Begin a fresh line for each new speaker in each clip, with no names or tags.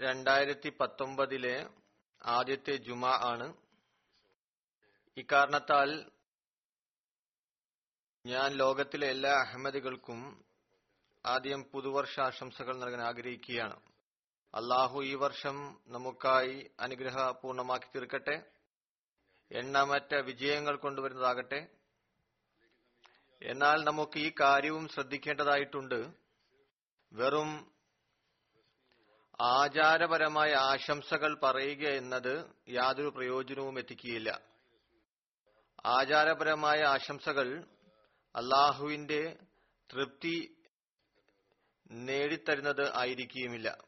രണ്ടായിരത്തി പത്തൊമ്പതിലെ ആദ്യത്തെ ജുമ ആണ്. ഇക്കാരണത്താൽ ഞാൻ ലോകത്തിലെ എല്ലാ അഹമ്മദികൾക്കും ആദ്യം പുതുവർഷാശംസകൾ നൽകാൻ ആഗ്രഹിക്കുകയാണ്. അള്ളാഹു ഈ വർഷം നമുക്കായി അനുഗ്രഹ പൂർണമാക്കി തീർക്കട്ടെ. എണ്ണമറ്റ വിജയങ്ങൾ കൊണ്ടുവരുന്നതാകട്ടെ. എന്നാൽ നമുക്ക് ഈ കാര്യവും ശ്രദ്ധിക്കേണ്ടതായിട്ടുണ്ട്. വെറും ആചാരപരമായ ആശംസകൾ പറയുക എന്നത് യാതൊരു പ്രയോജനവും എത്തിക്കുകയില്ല. ആചാരപരമായ ആശംസകൾ അള്ളാഹുവിന്റെ തൃപ്തി നേടിത്തരുന്നത് ആയിരിക്കുകയുമില്ല.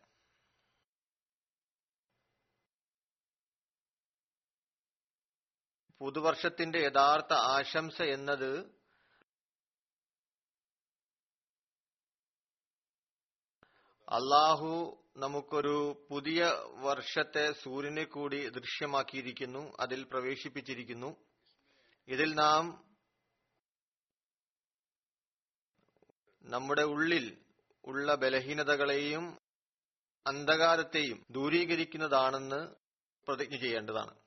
പുതുവർഷത്തിന്റെ യഥാർത്ഥ ആശംസ എന്നത് അള്ളാഹു നമുക്കൊരു പുതിയ വർഷത്തെ സൂര്യനെ കൂടി ദൃശ്യമാക്കിയിരിക്കുന്നു അതിൽ പ്രവേശിപ്പിച്ചിരിക്കുന്നു. ഇതിൽ നാം നമ്മുടെ ഉള്ളിൽ ഉള്ള ബലഹീനതകളെയും അന്ധകാരത്തെയും ദൂരീകരിക്കുന്നതാണെന്ന് പ്രതിജ്ഞ ചെയ്യേണ്ടതാണ്.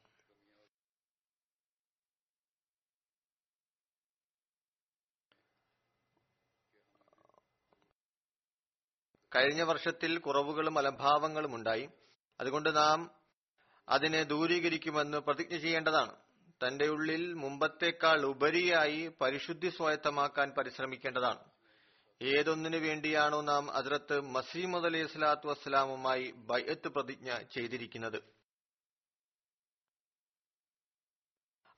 കഴിഞ്ഞ വർഷത്തിൽ കുറവുകളും അലംഭാവങ്ങളും ഉണ്ടായി. അതുകൊണ്ട് നാം അതിനെ ദൂരീകരിക്കുമെന്ന് പ്രതിജ്ഞ ചെയ്യേണ്ടതാണ്. തന്റെ ഉള്ളിൽ മുമ്പത്തേക്കാൾ ഉപരിയായി പരിശുദ്ധി സ്വായത്തമാക്കാൻ പരിശ്രമിക്കേണ്ടതാണ്. ഏതൊന്നിനു വേണ്ടിയാണോ നാം അതിർത്ത് മസീമദ് അലൈഹി സ്വലാത്തു വസ്സലാമുമായി ബയ്യത്ത് പ്രതിജ്ഞ ചെയ്തിരിക്കുന്നത്.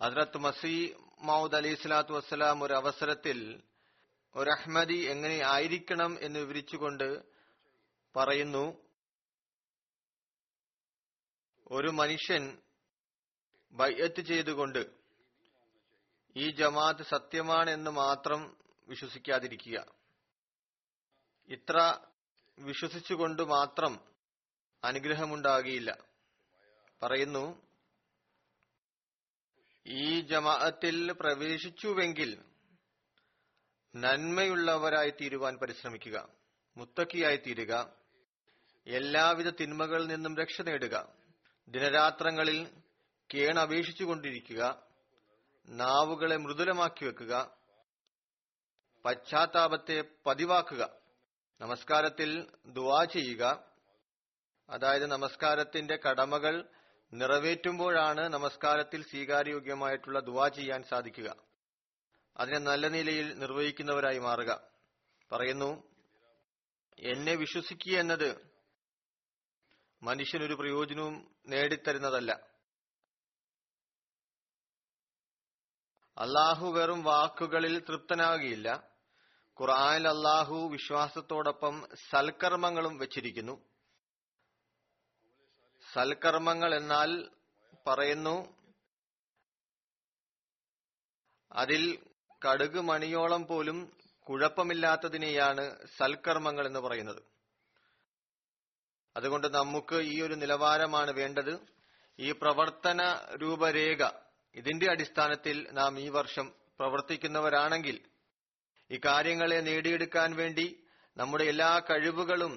അതിർത്ത് മസീ മൗദ് അലി സ്വലാത്തു വസ്സലാം ഒരു അവസരത്തിൽ ഒരു അഹ്മദി എങ്ങനെ ആയിരിക്കണം എന്ന് വിവരിച്ചുകൊണ്ട് പറയുന്നു ഒരു മനുഷ്യൻ ബയ്യത്ത് ചെയ്തുകൊണ്ട് ഈ ജമാഅത്ത് സത്യമാണ് എന്ന് മാത്രം വിശ്വസിക്കാതിരിക്കുക. ഇത്ര വിശ്വസിച്ചുകൊണ്ട് മാത്രം അനുഗ്രഹമുണ്ടാകുകയില്ല പറയുന്നു ഈ ജമാഅത്തിൽ പ്രവേശിച്ചുവെങ്കിൽ നന്മയുള്ളവരായി തീരുവാൻ പരിശ്രമിക്കുക മുത്തക്കിയായി തീരുക എല്ലാവിധ തിന്മകളിൽ നിന്നും രക്ഷ നേടുക. ദിനരാത്രങ്ങളിൽ കേണപേക്ഷിച്ചുകൊണ്ടിരിക്കുക നാവുകളെ മൃദുലമാക്കി വെക്കുക. പശ്ചാത്താപത്തെ പതിവാക്കുക. നമസ്കാരത്തിൽ ദുവാ ചെയ്യുക. അതായത് നമസ്കാരത്തിന്റെ കടമകൾ നിറവേറ്റുമ്പോഴാണ് നമസ്കാരത്തിൽ സ്വീകാര്യോഗ്യമായിട്ടുള്ള ദുവാ ചെയ്യാൻ സാധിക്കുക. അതിനെ നല്ല നിലയിൽ നിർവഹിക്കുന്നവരായി മാറുക. പറയുന്നു എന്നെ വിശ്വസിക്കുക എന്നത് മനുഷ്യനൊരു പ്രയോജനവും നേടിത്തരുന്നതല്ല. അള്ളാഹു വെറും വാക്കുകളിൽ തൃപ്തനാകുകയില്ല ഖുർആനിൽ അള്ളാഹു വിശ്വാസത്തോടൊപ്പം സൽക്കർമ്മങ്ങളും വച്ചിരിക്കുന്നു. സൽക്കർമ്മങ്ങൾ എന്നാൽ പറയുന്നു അതിൽ കടുക് മണിയോളം പോലും കുഴപ്പമില്ലാത്തതിനെയാണ് സൽക്കർമ്മങ്ങൾ എന്ന് പറയുന്നത്. അതുകൊണ്ട് നമുക്ക് ഈ ഒരു നിലവാരമാണ് വേണ്ടത്. ഈ പ്രവർത്തന രൂപരേഖ ഇതിന്റെ അടിസ്ഥാനത്തിൽ നാം ഈ വർഷം പ്രവർത്തിക്കുന്നവരാണെങ്കിൽ ഈ കാര്യങ്ങളെ നേടിയെടുക്കാൻ വേണ്ടി നമ്മുടെ എല്ലാ കഴിവുകളും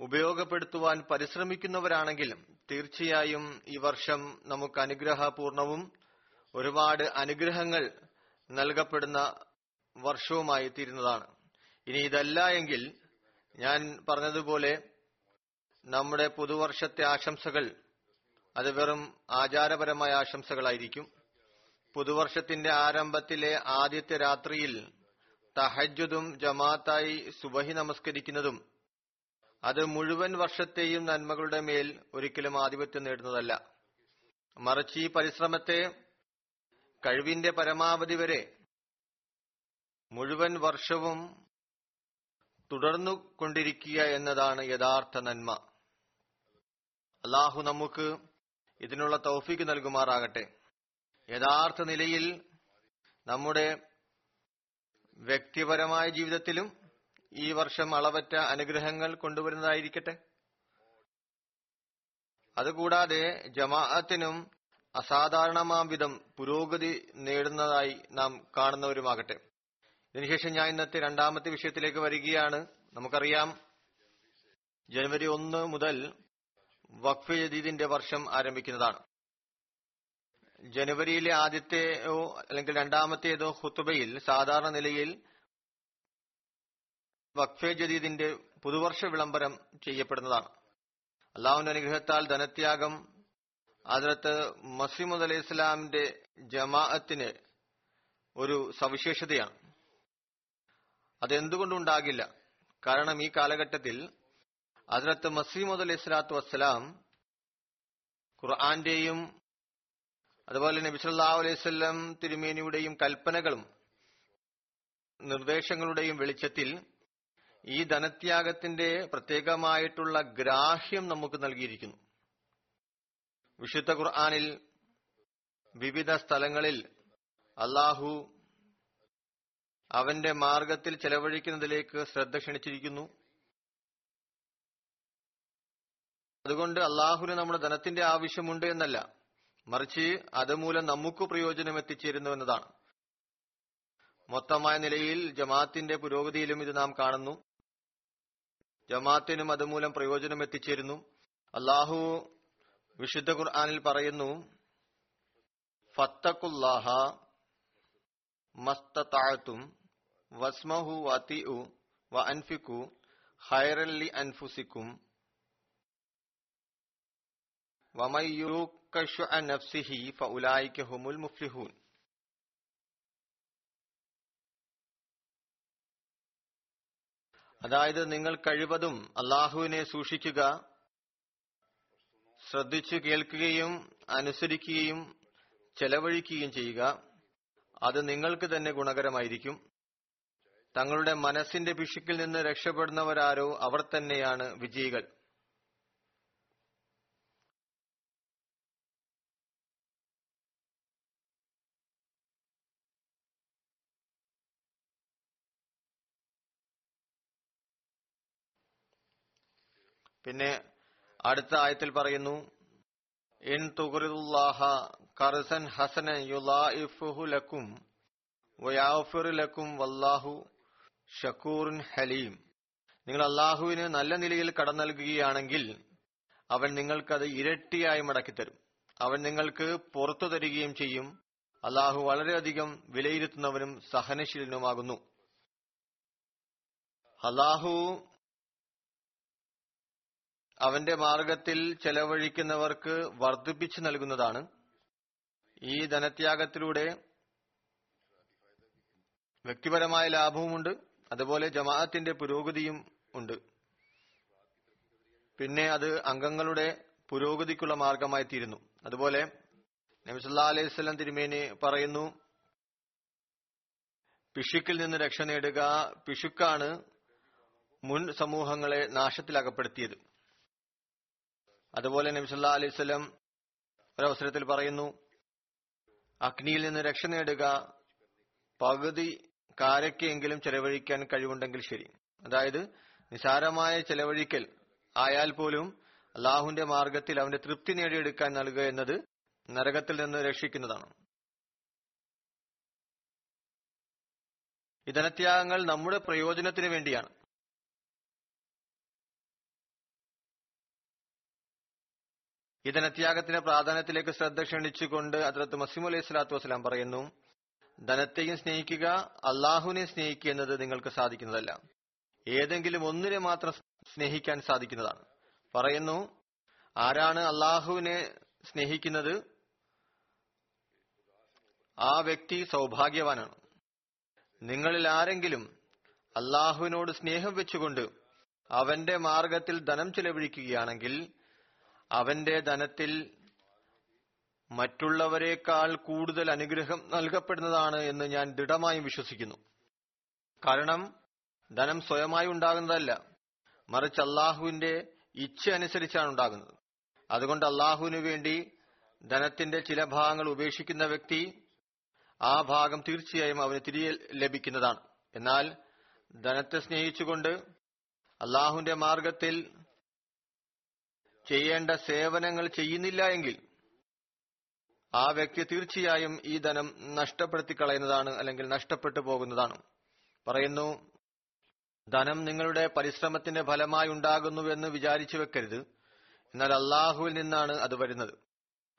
ഉപയോഗപ്പെടുത്തുവാൻ പരിശ്രമിക്കുന്നവരാണെങ്കിൽ തീർച്ചയായും ഈ വർഷം നമുക്ക് അനുഗ്രഹപൂർണവും ഒരുപാട് അനുഗ്രഹങ്ങൾ നൽകപ്പെടുന്ന വർഷവുമായി തീരുന്നതാണ് ഇനി ഇതല്ല എങ്കിൽ ഞാൻ പറഞ്ഞതുപോലെ നമ്മുടെ പുതുവർഷത്തെ ആശംസകൾ അത് വെറും ആചാരപരമായ ആശംസകളായിരിക്കും. പുതുവർഷത്തിന്റെ ആരംഭത്തിലെ ആദ്യത്തെ രാത്രിയിൽ തഹജ്ജുദും ജമാഅത്തായി സുബഹി നമസ്കരിക്കുന്നതും അത് മുഴുവൻ വർഷത്തെയും നന്മകളുടെ മേൽ ഒരിക്കലും ആധിപത്യം നേടുന്നതല്ല. മറിച്ച് ഈ പരിശ്രമത്തെ കഴിവിന്റെ പരമാവധി വരെ മുഴുവൻ വർഷവും തുടർന്നു കൊണ്ടിരിക്കുക എന്നതാണ് യഥാർത്ഥ നന്മ. അള്ളാഹു നമുക്ക് ഇതിനുള്ള തൗഫീക്ക് നൽകുമാറാകട്ടെ. യഥാർത്ഥ നിലയിൽ നമ്മുടെ വ്യക്തിപരമായ ജീവിതത്തിലും ഈ വർഷം അളവറ്റ അനുഗ്രഹങ്ങൾ കൊണ്ടുവരുന്നതായിരിക്കട്ടെ. അതുകൂടാതെ ജമാഅത്തിനും അസാധാരണമാം വിധം പുരോഗതി നേടുന്നതായി നാം കാണുന്നവരുമാകട്ടെ. ഇതിനുശേഷം ഞാൻ ഇന്നത്തെ രണ്ടാമത്തെ വിഷയത്തിലേക്ക് വരികയാണ്. നമുക്കറിയാം ജനുവരി ഒന്ന് മുതൽ വഖഫ് ജദീദിന്റെ വർഷം ആരംഭിക്കുന്നതാണ്. ജനുവരിയിലെ ആദ്യത്തെയോ അല്ലെങ്കിൽ രണ്ടാമത്തേതോ ഹുത്തുബയിൽ സാധാരണ നിലയിൽ വഖഫെ ജദീദിന്റെ പുതുവർഷ വിളംബരം ചെയ്യപ്പെടുന്നതാണ്. അള്ളാഹുവിന്റെ അനുഗ്രഹത്താൽ ധനത്യാഗം അതിലത്ത് മസീമുദ് അലൈഹി ഇസ്ലാമിന്റെ ജമാഅത്തിന് ഒരു സവിശേഷതയാണ്. അതെന്തുകൊണ്ടുണ്ടാകില്ല കാരണം ഈ കാലഘട്ടത്തിൽ അതിലത്ത് മസീമുദ് അലൈഹി സ്വലാത്തു വസ്സലാം ഖുർആന്റെയും അതുപോലെ അലൈഹി വസല്ലം തിരുമേനിയുടെയും കൽപ്പനകളും നിർദ്ദേശങ്ങളുടെയും വെളിച്ചത്തിൽ ഈ ധനത്യാഗത്തിന്റെ പ്രത്യേകമായിട്ടുള്ള ഗ്രാഹ്യം നമുക്ക് നൽകിയിരിക്കുന്നു. വിശുദ്ധ ഖുർആാനിൽ വിവിധ സ്ഥലങ്ങളിൽ അള്ളാഹു അവന്റെ മാർഗത്തിൽ ചെലവഴിക്കുന്നതിലേക്ക് ശ്രദ്ധ ക്ഷണിച്ചിരിക്കുന്നു. അതുകൊണ്ട് അള്ളാഹുവിന് നമ്മുടെ ധനത്തിന്റെ ആവശ്യമുണ്ട് എന്നല്ല. മറിച്ച് അതുമൂലം നമുക്ക് പ്രയോജനം എത്തിച്ചേരുന്നു എന്നതാണ്. മൊത്തമായ നിലയിൽ ജമാഅത്തിന്റെ പുരോഗതിയിലും ഇത് നാം കാണുന്നു. ജമാഅത്തിനും അതുമൂലം പ്രയോജനം എത്തിച്ചേരുന്നു. അള്ളാഹു വിശുദ്ധ ഖുർആാനിൽ പറയുന്നു ഫത്തക്കുല്ലാഹ മസ്തതാഴത്തും വസ്മഹു വതിഉ വ അൻഫിക്കു അൻഫുസിക്കും മുഫ്ലിഹൂൻ അതായത് നിങ്ങൾ കഴിവതും അള്ളാഹുവിനെ സൂക്ഷിക്കുക ശ്രദ്ധിച്ചു കേൾക്കുകയും അനുസരിക്കുകയും ചെലവഴിക്കുകയും ചെയ്യുക. അത് നിങ്ങൾക്ക് തന്നെ ഗുണകരമായിരിക്കും. തങ്ങളുടെ മനസ്സിന്റെ പിശുക്കിൽ നിന്ന് രക്ഷപ്പെടുന്നവരാരോ അവർ തന്നെയാണ് വിജയികൾ. പിന്നെ അടുത്ത ആയത്തിൽ പറയുന്നു ഇൻ തുഖറിദുല്ലാഹ കർസൻ ഹസന യുലാഇഫുഹു ലക്കും വയാഫിർ ലക്കും വല്ലാഹു ഷക്കൂറുൻ ഹലീം. നിങ്ങൾ അള്ളാഹുവിന് നല്ല നിലയിൽ കടം നൽകുകയാണെങ്കിൽ അവൻ നിങ്ങൾക്കത് ഇരട്ടിയായി മടക്കിത്തരും. അവൻ നിങ്ങൾക്ക് പുറത്തു തരികയും ചെയ്യും. അള്ളാഹു വളരെയധികം വിലയിരുത്തുന്നവനും സഹനശീലനുമാകുന്നു. അള്ളാഹു അവന്റെ മാർഗത്തിൽ ചെലവഴിക്കുന്നവർക്ക് വർദ്ധിപ്പിച്ചു നൽകുന്നതാണ്. ഈ ധനത്യാഗത്തിലൂടെ വ്യക്തിപരമായ ലാഭവുമുണ്ട്. അതുപോലെ ജമാഅത്തിന്റെ പുരോഗതിയും ഉണ്ട്. പിന്നെ അത് അംഗങ്ങളുടെ പുരോഗതിക്കുള്ള മാർഗമായി തീരുന്നു. അതുപോലെ നബിസല്ലാ അലൈഹി സ്വലം തിരുമേനി പറയുന്നു പിശുക്കിൽ നിന്ന് രക്ഷ നേടുക പിശുക്കാണ് മുൻ സമൂഹങ്ങളെ നാശത്തിൽ അകപ്പെടുത്തിയത് അതുപോലെ നബിസല്ലാ സ്വലം ഒരവസരത്തിൽ പറയുന്നു അഗ്നിയിൽ നിന്ന് രക്ഷ നേടുക പകുതി കാരക്കെങ്കിലും ചെലവഴിക്കാൻ കഴിവുണ്ടെങ്കിൽ ശരി. അതായത് നിസാരമായ ചെലവഴിക്കൽ ആയാൽ പോലും അള്ളാഹുവിന്റെ മാർഗത്തിൽ അവന്റെ തൃപ്തി നേടിയെടുക്കാൻ നൽകുക എന്നത് നരകത്തിൽ നിന്ന് രക്ഷിക്കുന്നതാണ്. ഈ നമ്മുടെ പ്രയോജനത്തിന് വേണ്ടിയാണ്. ധനത്യാഗത്തിന്റെ പ്രാധാന്യത്തിലേക്ക് ശ്രദ്ധ ക്ഷണിച്ചുകൊണ്ട് അതിർത്ത് മസീം അലൈഹി സ്വലാത്തു വസ്സലാം പറയുന്നു ധനത്തെയും സ്നേഹിക്കുക അള്ളാഹുവിനെ സ്നേഹിക്കുക എന്നത് നിങ്ങൾക്ക് സാധിക്കുന്നതല്ല. ഏതെങ്കിലും ഒന്നിനെ മാത്രം സ്നേഹിക്കാൻ സാധിക്കുന്നതാണ്. പറയുന്നു ആരാണ് അള്ളാഹുവിനെ സ്നേഹിക്കുന്നത്? ആ വ്യക്തി സൗഭാഗ്യവാനാണ്. നിങ്ങളിൽ ആരെങ്കിലും അള്ളാഹുവിനോട് സ്നേഹം വെച്ചുകൊണ്ട് അവന്റെ മാർഗത്തിൽ ധനം ചെലവഴിക്കുകയാണെങ്കിൽ അവന്റെ ധനത്തിൽ മറ്റുള്ളവരെക്കാൾ കൂടുതൽ അനുഗ്രഹം നൽകപ്പെടുന്നതാണ് എന്ന് ഞാൻ ദൃഢമായും വിശ്വസിക്കുന്നു. കാരണം ധനം സ്വയമായി ഉണ്ടാകുന്നതല്ല. മറിച്ച് അള്ളാഹുവിന്റെ ഇച്ഛ അനുസരിച്ചാണ് ഉണ്ടാകുന്നത്. അതുകൊണ്ട് അള്ളാഹുവിനു വേണ്ടി ധനത്തിന്റെ ചില ഭാഗങ്ങൾ ഉപേക്ഷിക്കുന്ന വ്യക്തി ആ ഭാഗം തീർച്ചയായും അവന് തിരികെ ലഭിക്കുന്നതാണ്. എന്നാൽ ധനത്തെ സ്നേഹിച്ചുകൊണ്ട് അള്ളാഹുവിന്റെ മാർഗത്തിൽ ചെയ്യേണ്ട സേവനങ്ങൾ ചെയ്യുന്നില്ല എങ്കിൽ ആ വ്യക്തി തീർച്ചയായും ഈ ധനം നഷ്ടപ്പെടുത്തി കളയുന്നതാണ് അല്ലെങ്കിൽ നഷ്ടപ്പെട്ടു പോകുന്നതാണ്. പറയുന്നു ധനം നിങ്ങളുടെ പരിശ്രമത്തിന്റെ ഫലമായി ഉണ്ടാകുന്നുവെന്ന് വിചാരിച്ചു വെക്കരുത്. എന്നാൽ അള്ളാഹുവിൽ നിന്നാണ് അത് വരുന്നത്.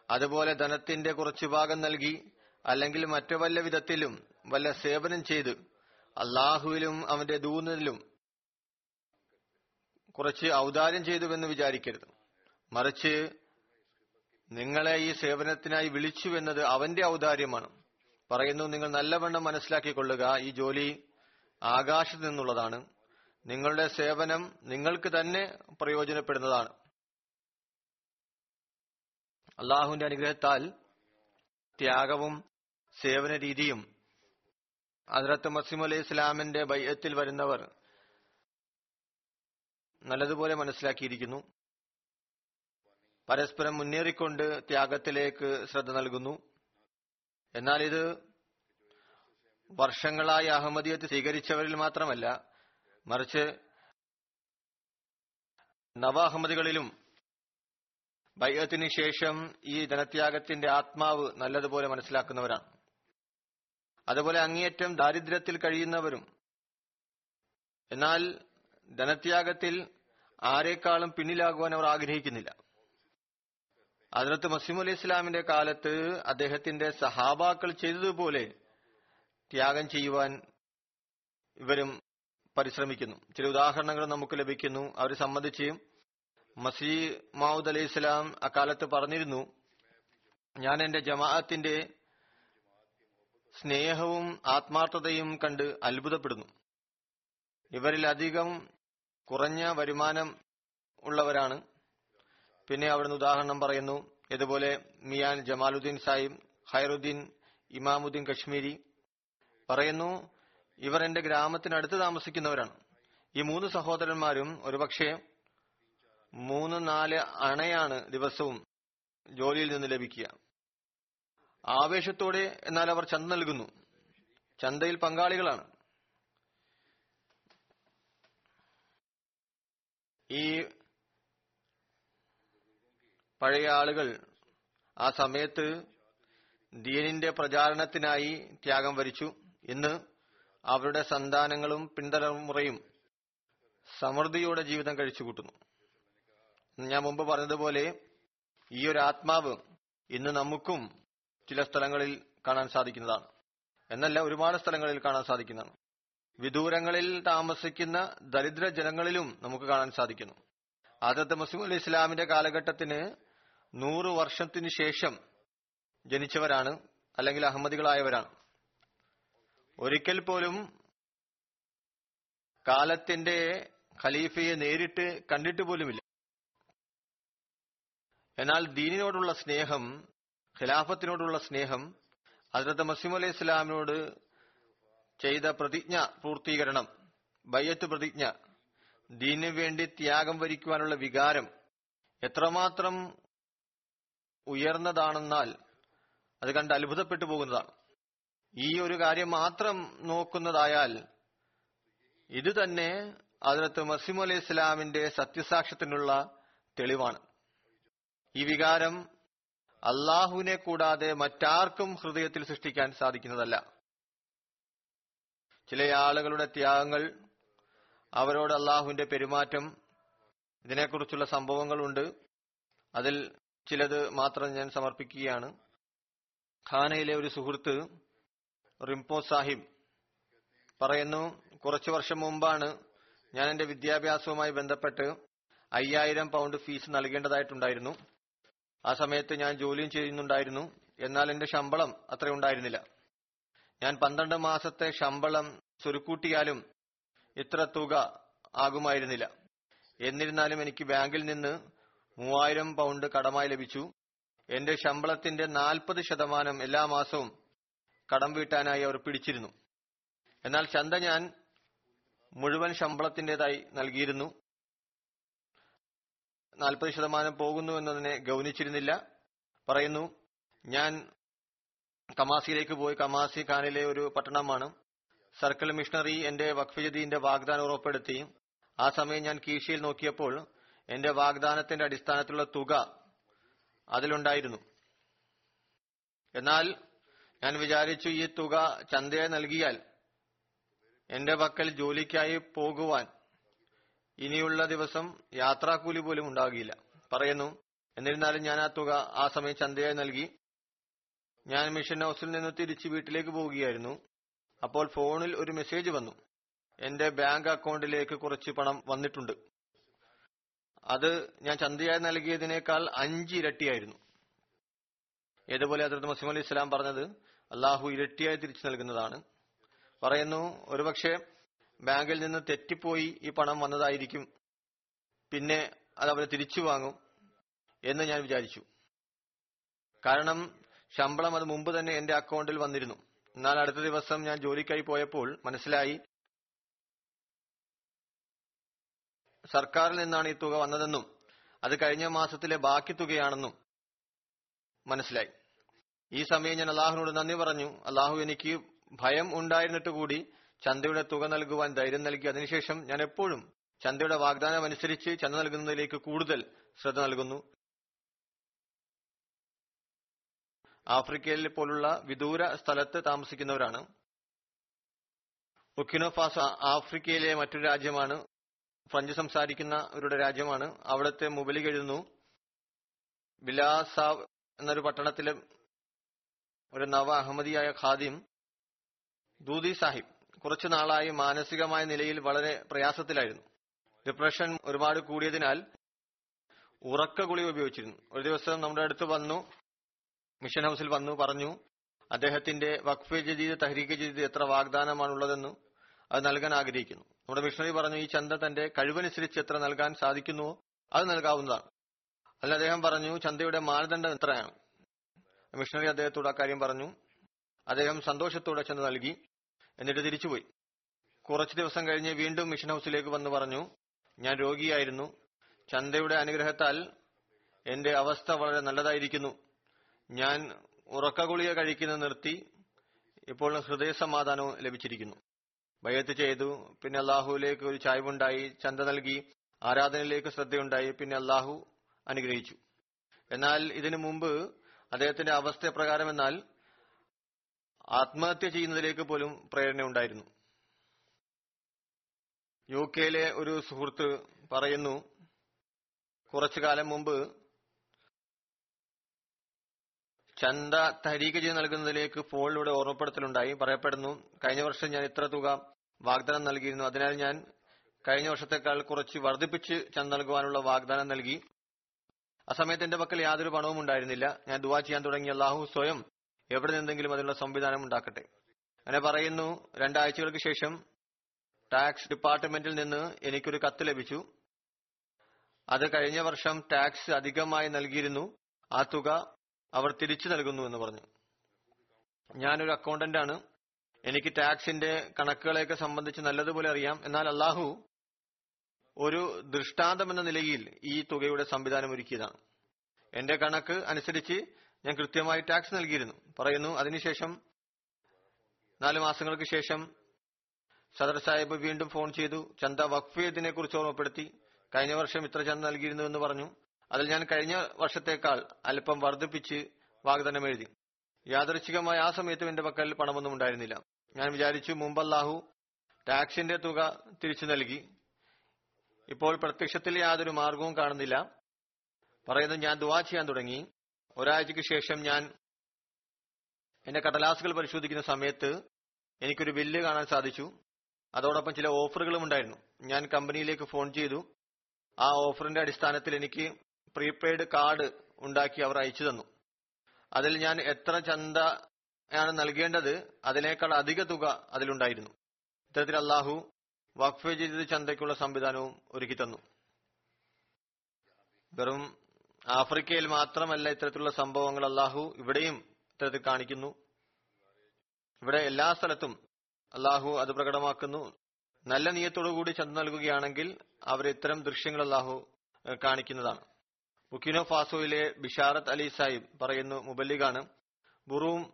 അതുപോലെ ധനത്തിന്റെ കുറച്ചു ഭാഗം നൽകി അല്ലെങ്കിൽ മറ്റു വല്ല വിധത്തിലും വല്ല സേവനം ചെയ്ത് അള്ളാഹുവിലും അവന്റെ ദൂന്നിലും കുറച്ച് ഔദാര്യം ചെയ്തുവെന്ന് വിചാരിക്കരുത്. മറിച്ച് നിങ്ങളെ ഈ സേവനത്തിനായി വിളിച്ചു എന്നത് അവന്റെ ഔദാര്യമാണ്. പറയുന്നു നിങ്ങൾ നല്ലവണ്ണം മനസ്സിലാക്കിക്കൊള്ളുക. ഈ ജോലി ആകാശത്ത് നിന്നുള്ളതാണ്. നിങ്ങളുടെ സേവനം നിങ്ങൾക്ക് തന്നെ പ്രയോജനപ്പെടുന്നതാണ്. അള്ളാഹുവിന്റെ അനുഗ്രഹത്താൽ ത്യാഗവും സേവന രീതിയും അതിരത്ത് മസീം അലൈഹി ഇസ്ലാമിന്റെ ബയ്യത്തിൽ വരുന്നവർ നല്ലതുപോലെ മനസ്സിലാക്കിയിരിക്കുന്നു. പരസ്പരം മുന്നേറിക്കൊണ്ട് ത്യാഗത്തിലേക്ക് ശ്രദ്ധ നൽകുന്നു. എന്നാൽ ഇത് വർഷങ്ങളായി അഹമ്മദിയത്ത് സ്വീകരിച്ചവരിൽ മാത്രമല്ല മറിച്ച് നവ അഹമ്മദികളിലും ശേഷം ഈ ധനത്യാഗത്തിന്റെ ആത്മാവ് നല്ലതുപോലെ മനസ്സിലാക്കുന്നവരാണ്. അതുപോലെ അങ്ങേയറ്റം ദാരിദ്ര്യത്തിൽ കഴിയുന്നവരും. എന്നാൽ ധനത്യാഗത്തിൽ ആരെക്കാളും പിന്നിലാകുവാൻ അവർ ആഗ്രഹിക്കുന്നില്ല. അതിനകത്ത് മസീം അലി ഇസ്ലാമിന്റെ കാലത്ത് അദ്ദേഹത്തിന്റെ സഹാബാക്കൾ ചെയ്തതുപോലെ ത്യാഗം ചെയ്യുവാൻ ഇവരും പരിശ്രമിക്കുന്നു. ചില ഉദാഹരണങ്ങൾ നമുക്ക് ലഭിക്കുന്നു. അവരെ സംബന്ധിച്ച് മസീ മാവുദ് അലൈഹി ഇസ്ലാം അക്കാലത്ത് പറഞ്ഞിരുന്നു ഞാൻ എന്റെ ജമാഅത്തിന്റെ സ്നേഹവും ആത്മാർത്ഥതയും കണ്ട് അത്ഭുതപ്പെടുന്നു. ഇവരിൽ അധികം കുറഞ്ഞ വരുമാനം ഉള്ളവരാണ്. പിന്നെ അവിടുന്ന് ഉദാഹരണം പറയുന്നു ഇതുപോലെ മിയാൻ ജമാലുദ്ദീൻ സാഹിബ് ഹൈറുദ്ദീൻ ഇമാമുദ്ദീൻ കശ്മീരി പറയുന്നു ഇവർ എന്റെ ഗ്രാമത്തിനടുത്ത് താമസിക്കുന്നവരാണ്. ഈ മൂന്ന് സഹോദരന്മാരും ഒരുപക്ഷെ മൂന്ന് നാല് അണയാണ് ദിവസവും ജോലിയിൽ നിന്ന് ലഭിക്കുക. ആവേശത്തോടെ എന്നാൽ അവർ ചന്ത നൽകുന്നു. ചന്തയിൽ പങ്കാളികളാണ്. ഈ പഴയ ആളുകൾ ആ സമയത്ത് ദീനിന്റെ പ്രചാരണത്തിനായി ത്യാഗം വരിച്ചു. ഇന്ന് അവരുടെ സന്താനങ്ങളും പിന്തലമുറയും സമൃദ്ധിയോടെ ജീവിതം കഴിച്ചു കൂട്ടുന്നു. ഞാൻ മുമ്പ് പറഞ്ഞതുപോലെ ഈ ഒരു ആത്മാവ് ഇന്ന് നമുക്കും ചില സ്ഥലങ്ങളിൽ കാണാൻ സാധിക്കുന്നതാണ്. എന്നല്ല ഒരുപാട് സ്ഥലങ്ങളിൽ കാണാൻ സാധിക്കുന്നതാണ്. വിദൂരങ്ങളിൽ താമസിക്കുന്ന ദരിദ്ര ജനങ്ങളിലും നമുക്ക് കാണാൻ സാധിക്കുന്നു. ആദ്യത്തെ മുസ്ലിം അലി ഇസ്ലാമിന്റെ കാലഘട്ടത്തിന് നൂറ് വർഷത്തിന് ശേഷം ജനിച്ചവരാണ് അല്ലെങ്കിൽ അഹമ്മദികളായവരാണ്. ഒരിക്കൽ പോലും കാലത്തിന്റെ ഖലീഫയെ നേരിട്ട് കണ്ടിട്ട് പോലുമില്ല. എന്നാൽ ദീനിനോടുള്ള സ്നേഹം ഖിലാഫത്തിനോടുള്ള സ്നേഹം ഹസ്രത്ത് മസീം അലൈഹി ഇസ്ലാമിനോട് ചെയ്ത പ്രതിജ്ഞ പൂർത്തീകരണം ബയ്യത്ത് പ്രതിജ്ഞ ദീനു വേണ്ടി ത്യാഗം വരിക്കുവാനുള്ള വികാരം എത്രമാത്രം ഉയർന്നതാണെന്നാൽ അത് കണ്ട് അത്ഭുതപ്പെട്ടു പോകുന്നതാണ്. ഈ ഒരു കാര്യം മാത്രം നോക്കുന്നതായാൽ ഇത് തന്നെ അതിനകത്ത് മസീമു അലൈഹി ഇസ്ലാമിന്റെ സത്യസാക്ഷ്യത്തിനുള്ള തെളിവാണ്. ഈ വികാരം അള്ളാഹുവിനെ കൂടാതെ മറ്റാർക്കും ഹൃദയത്തിൽ സൃഷ്ടിക്കാൻ സാധിക്കുന്നതല്ല. ചില ആളുകളുടെ ത്യാഗങ്ങൾ അവരോട് അള്ളാഹുവിന്റെ പെരുമാറ്റം ഇതിനെക്കുറിച്ചുള്ള സംഭവങ്ങളുണ്ട്. അതിൽ ചിലത് മാത്രം ഞാൻ സമർപ്പിക്കുകയാണ്. ഖാനയിലെ ഒരു സുഹൃത്ത് റിംപോ സാഹിബ് പറയുന്നു കുറച്ചു വർഷം മുമ്പാണ് ഞാൻ എന്റെ വിദ്യാഭ്യാസവുമായി ബന്ധപ്പെട്ട് അയ്യായിരം പൗണ്ട് ഫീസ് നൽകേണ്ടതായിട്ടുണ്ടായിരുന്നു. ആ സമയത്ത് ഞാൻ ജോലിയും ചെയ്യുന്നുണ്ടായിരുന്നു. എന്നാൽ എന്റെ ശമ്പളം അത്ര ഉണ്ടായിരുന്നില്ല. ഞാൻ പന്ത്രണ്ട് മാസത്തെ ശമ്പളം ചുരുക്കൂട്ടിയാലും ഇത്ര തുക ആകുമായിരുന്നില്ല. എന്നിരുന്നാലും എനിക്ക് ബാങ്കിൽ നിന്ന് മൂവായിരം പൗണ്ട് കടമായി ലഭിച്ചു. എന്റെ ശമ്പളത്തിന്റെ നാൽപ്പത് ശതമാനം എല്ലാ മാസവും കടം വീട്ടാനായി അവർ പിടിച്ചിരുന്നു. എന്നാൽ ചന്ത ഞാൻ മുഴുവൻ ശമ്പളത്തിന്റേതായി നൽകിയിരുന്നു. നാൽപ്പത് ശതമാനം പോകുന്നു എന്നതിനെ ഗൗനിച്ചിരുന്നില്ല. പറയുന്നു ഞാൻ കമാസിയിലേക്ക് പോയി. കമാസി ഖാനിലെ ഒരു പട്ടണമാണ്. സർക്കിൾ മിഷണറി എന്റെ വഖഫജതിന്റെ വാഗ്ദാനം ഉറപ്പെടുത്തി ആ സമയം ഞാൻ കീശയിൽ നോക്കിയപ്പോൾ എന്റെ വാഗ്ദാനത്തിന്റെ അടിസ്ഥാനത്തിലുള്ള തുക അതിലുണ്ടായിരുന്നു. എന്നാൽ ഞാൻ വിചാരിച്ചു ഈ തുക ചന്തയെ നൽകിയാൽ എന്റെ പക്കൽ ജോലിക്കായി പോകുവാൻ ഇനിയുള്ള ദിവസം യാത്രാക്കൂലി പോലും ഉണ്ടാകില്ല. പറയുന്നു എന്നിരുന്നാലും ഞാൻ ആ തുക ആ സമയം ചന്തയായി നൽകി. ഞാൻ മിഷൻ ഹൗസിൽ നിന്ന് തിരിച്ച് വീട്ടിലേക്ക് പോവുകയായിരുന്നു. അപ്പോൾ ഫോണിൽ ഒരു മെസ്സേജ് വന്നു. എന്റെ ബാങ്ക് അക്കൗണ്ടിലേക്ക് കുറച്ച് പണം വന്നിട്ടുണ്ട്. അത് ഞാൻ ചന്തയായി നൽകിയതിനേക്കാൾ അഞ്ച് ഇരട്ടിയായിരുന്നു. ഏതുപോലെ അതിർത്ത് മുസ്ലിം അലി ഇസ്ലാം പറഞ്ഞത്? അള്ളാഹു ഇരട്ടിയായി തിരിച്ചു നൽകുന്നതാണ്. പറയുന്നു ഒരുപക്ഷെ ബാങ്കിൽ നിന്ന് തെറ്റിപ്പോയി ഈ പണം വന്നതായിരിക്കും. പിന്നെ അത് അവരെ തിരിച്ചു വാങ്ങും എന്ന് ഞാൻ വിചാരിച്ചു. കാരണം ശമ്പളം അത് മുമ്പ് തന്നെ എന്റെ അക്കൗണ്ടിൽ വന്നിരുന്നു. എന്നാൽ അടുത്ത ദിവസം ഞാൻ ജോലിക്കായി പോയപ്പോൾ മനസ്സിലായി സർക്കാരിൽ നിന്നാണ് ഈ തുക വന്നതെന്നും അത് കഴിഞ്ഞ മാസത്തിലെ ബാക്കി തുകയാണെന്നും മനസ്സിലായി. ഈ സമയം ഞാൻ അള്ളാഹുവിനോട് നന്ദി പറഞ്ഞു. അള്ളാഹു എനിക്ക് ഭയം ഉണ്ടായിരുന്നിട്ട് കൂടി ചന്തയുടെ തുക നൽകുവാൻ ധൈര്യം നൽകി. അതിനുശേഷം ഞാൻ എപ്പോഴും ചന്തയുടെ വാഗ്ദാനം അനുസരിച്ച് ചന്ത നൽകുന്നതിലേക്ക് കൂടുതൽ ശ്രദ്ധ നൽകുന്നു. ആഫ്രിക്കയിൽ പോലുള്ള വിദൂര സ്ഥലത്ത് താമസിക്കുന്നവരാണ്. ഒക്കിനോഫാസ ആഫ്രിക്കയിലെ മറ്റൊരു രാജ്യമാണ് ഫ്രഞ്ച് സംസാരിക്കുന്നവരുടെ രാജ്യമാണ്. അവിടുത്തെ മുബലിക് എഴുതുന്നു ബിലാസാവ് എന്നൊരു പട്ടണത്തിലെ ഒരു നവ അഹമ്മദിയായ ഖാദിം ദൂതി സാഹിബ് കുറച്ചു നാളായി മാനസികമായ നിലയിൽ വളരെ പ്രയാസത്തിലായിരുന്നു. ഡിപ്രഷൻ ഒരുപാട് കൂടിയതിനാൽ ഉറക്ക ഗുളിക ഉപയോഗിച്ചിരുന്നു. ഒരു ദിവസം നമ്മുടെ അടുത്ത് വന്നു മിഷൻ ഹൗസിൽ വന്നു പറഞ്ഞു അദ്ദേഹത്തിന്റെ വഖഫ് ജദീദ് തഹരീക്ക് ജദീദ് എത്ര വാഗ്ദാനമാണുള്ളതെന്ന് അത് നൽകാൻ ആഗ്രഹിക്കുന്നു. നമ്മുടെ മിഷണറി പറഞ്ഞു ഈ ചന്ത തന്റെ കഴിവനുസരിച്ച് എത്ര നൽകാൻ സാധിക്കുന്നുവോ അത് നൽകാവുന്നതാണ്. അല്ല അദ്ദേഹം പറഞ്ഞു ചന്തയുടെ മാനദണ്ഡം എത്രയാണ്? മിഷണറി അദ്ദേഹത്തോട് അക്കാര്യം പറഞ്ഞു. അദ്ദേഹം സന്തോഷത്തോടെ ചന്ത നൽകി എന്നിട്ട് തിരിച്ചുപോയി. കുറച്ചു ദിവസം കഴിഞ്ഞ് വീണ്ടും മിഷൻ ഹൗസിലേക്ക് വന്ന് പറഞ്ഞു ഞാൻ രോഗിയായിരുന്നു. ചന്തയുടെ അനുഗ്രഹത്താൽ എന്റെ അവസ്ഥ വളരെ നല്ലതായിരിക്കുന്നു. ഞാൻ ഉറക്ക ഗുളിക കഴിക്കുന്നത് നിർത്തി ഇപ്പോൾ ഹൃദയ സമാധാനവും ലഭിച്ചിരിക്കുന്നു. ബയത്ത് ചെയ്തു. പിന്നെ അള്ളാഹുവിലേക്ക് ഒരു ചായ്വുണ്ടായി ചന്ത നൽകി ആരാധനയിലേക്ക് ശ്രദ്ധയുണ്ടായി. പിന്നെ അള്ളാഹു അനുഗ്രഹിച്ചു. എന്നാൽ ഇതിനു മുമ്പ് അദ്ദേഹത്തിന്റെ അവസ്ഥ പ്രകാരം എന്നാൽ ആത്മഹത്യ ചെയ്യുന്നതിലേക്ക് പോലും പ്രേരണ ഉണ്ടായിരുന്നു. യു കെയിലെ ഒരു സുഹൃത്ത് പറയുന്നു കുറച്ചു കാലം മുമ്പ് ചന്ത തരീക്ക് ചെയ്ത് നൽകുന്നതിലേക്ക് ഫോണിലൂടെ ഓർമ്മപ്പെടുത്തലുണ്ടായി. പറയപ്പെടുന്നു കഴിഞ്ഞ വർഷം ഞാൻ ഇത്ര തുക വാഗ്ദാനം നൽകിയിരുന്നു. അതിനാൽ ഞാൻ കഴിഞ്ഞ വർഷത്തെക്കാൾ കുറച്ച് വർദ്ധിപ്പിച്ച് ചന്ത നൽകുവാനുള്ള വാഗ്ദാനം നൽകി. ആ സമയത്ത് എന്റെ പക്കൽ യാതൊരു പണവും ഉണ്ടായിരുന്നില്ല. ഞാൻ ദുവാ ചെയ്യാൻ തുടങ്ങിയ അള്ളാഹു സ്വയം എവിടെ നിന്നെങ്കിലും അതിനുള്ള സംവിധാനം ഉണ്ടാക്കട്ടെ. അങ്ങനെ പറയുന്നു രണ്ടാഴ്ചകൾക്ക് ശേഷം ടാക്സ് ഡിപ്പാർട്ട്മെന്റിൽ നിന്ന് എനിക്കൊരു കത്ത് ലഭിച്ചു. അത് കഴിഞ്ഞ വർഷം ടാക്സ് അധികമായി നൽകിയിരുന്നു. ആ തുക അവർ തിരിച്ചു നൽകുന്നു എന്ന് പറഞ്ഞു. ഞാനൊരു അക്കൗണ്ടന്റ് ആണ്. എനിക്ക് ടാക്സിന്റെ കണക്കുകളെയൊക്കെ സംബന്ധിച്ച് നല്ലതുപോലെ അറിയാം. എന്നാൽ അള്ളാഹു ഒരു ദൃഷ്ടാന്തം എന്ന നിലയിൽ ഈ തുകയുടെ സംവിധാനം ഒരുക്കിയതാണ്. എന്റെ കണക്ക് അനുസരിച്ച് ഞാൻ കൃത്യമായി ടാക്സ് നൽകിയിരുന്നു. പറയുന്നു അതിനുശേഷം നാല് മാസങ്ങൾക്ക് ശേഷം സദർ സാഹിബ് വീണ്ടും ഫോൺ ചെയ്തു. ചന്ത വഖഫ് ചെയ്തതിനെ കുറിച്ച് ഓർമ്മപ്പെടുത്തി. കഴിഞ്ഞ വർഷം ഇത്ര ചന്ത നൽകിയിരുന്നു എന്ന് പറഞ്ഞു. അതിൽ ഞാൻ കഴിഞ്ഞ വർഷത്തേക്കാൾ അല്പം വർദ്ധിപ്പിച്ച് വാഗ്ദാനം എഴുതി. യാദൃച്ഛികമായി ആ സമയത്തും എന്റെ പക്കൽ പണമൊന്നും ഉണ്ടായിരുന്നില്ല. ഞാൻ വിചാരിച്ചു മുമ്പ് അല്ലാഹു ടാക്സിന്റെ തുക തിരിച്ചു നൽകി. ഇപ്പോൾ പ്രത്യക്ഷത്തിൽ യാതൊരു മാർഗവും കാണുന്നില്ല. പറയുന്നത് ഞാൻ ദുവാ ചെയ്യാൻ തുടങ്ങി. ഒരാഴ്ചയ്ക്ക് ശേഷം ഞാൻ എന്റെ കടലാസുകൾ പരിശോധിക്കുന്ന സമയത്ത് എനിക്കൊരു ബില്ല് കാണാൻ സാധിച്ചു. അതോടൊപ്പം ചില ഓഫറുകളും ഉണ്ടായിരുന്നു. ഞാൻ കമ്പനിയിലേക്ക് ഫോൺ ചെയ്തു. ആ ഓഫറിന്റെ അടിസ്ഥാനത്തിൽ എനിക്ക് പ്രീപെയ്ഡ് കാർഡ് ഉണ്ടാക്കി അവർ അയച്ചു തന്നു. അതിൽ ഞാൻ എത്ര ചന്ത ആണ് നൽകേണ്ടത് അതിനേക്കാൾ അധിക തുക അതിലുണ്ടായിരുന്നു. ഇത്തരത്തിൽ അള്ളാഹു വഖഫ് ചെയ്ത് ചന്തയ്ക്കുള്ള സംവിധാനവും ഒരുക്കി തന്നു. വെറും ആഫ്രിക്കയിൽ മാത്രമല്ല ഇത്തരത്തിലുള്ള സംഭവങ്ങൾ അള്ളാഹു ഇവിടെയും ഇത്തരത്തിൽ കാണിക്കുന്നു. ഇവിടെ എല്ലാ സ്ഥലത്തും അള്ളാഹു അത് പ്രകടമാക്കുന്നു. നല്ല നീയത്തോടുകൂടി ചന്ത നൽകുകയാണെങ്കിൽ അവർ ഇത്തരം ദൃശ്യങ്ങൾ അള്ളാഹു കാണിക്കുന്നതാണ്. ബുക്കിനോ ഫാസോയിലെ ബിഷാറത്ത് അലി സാഹിബ് പറയുന്നു മുബല്ലിഖാണ് ബുറൂം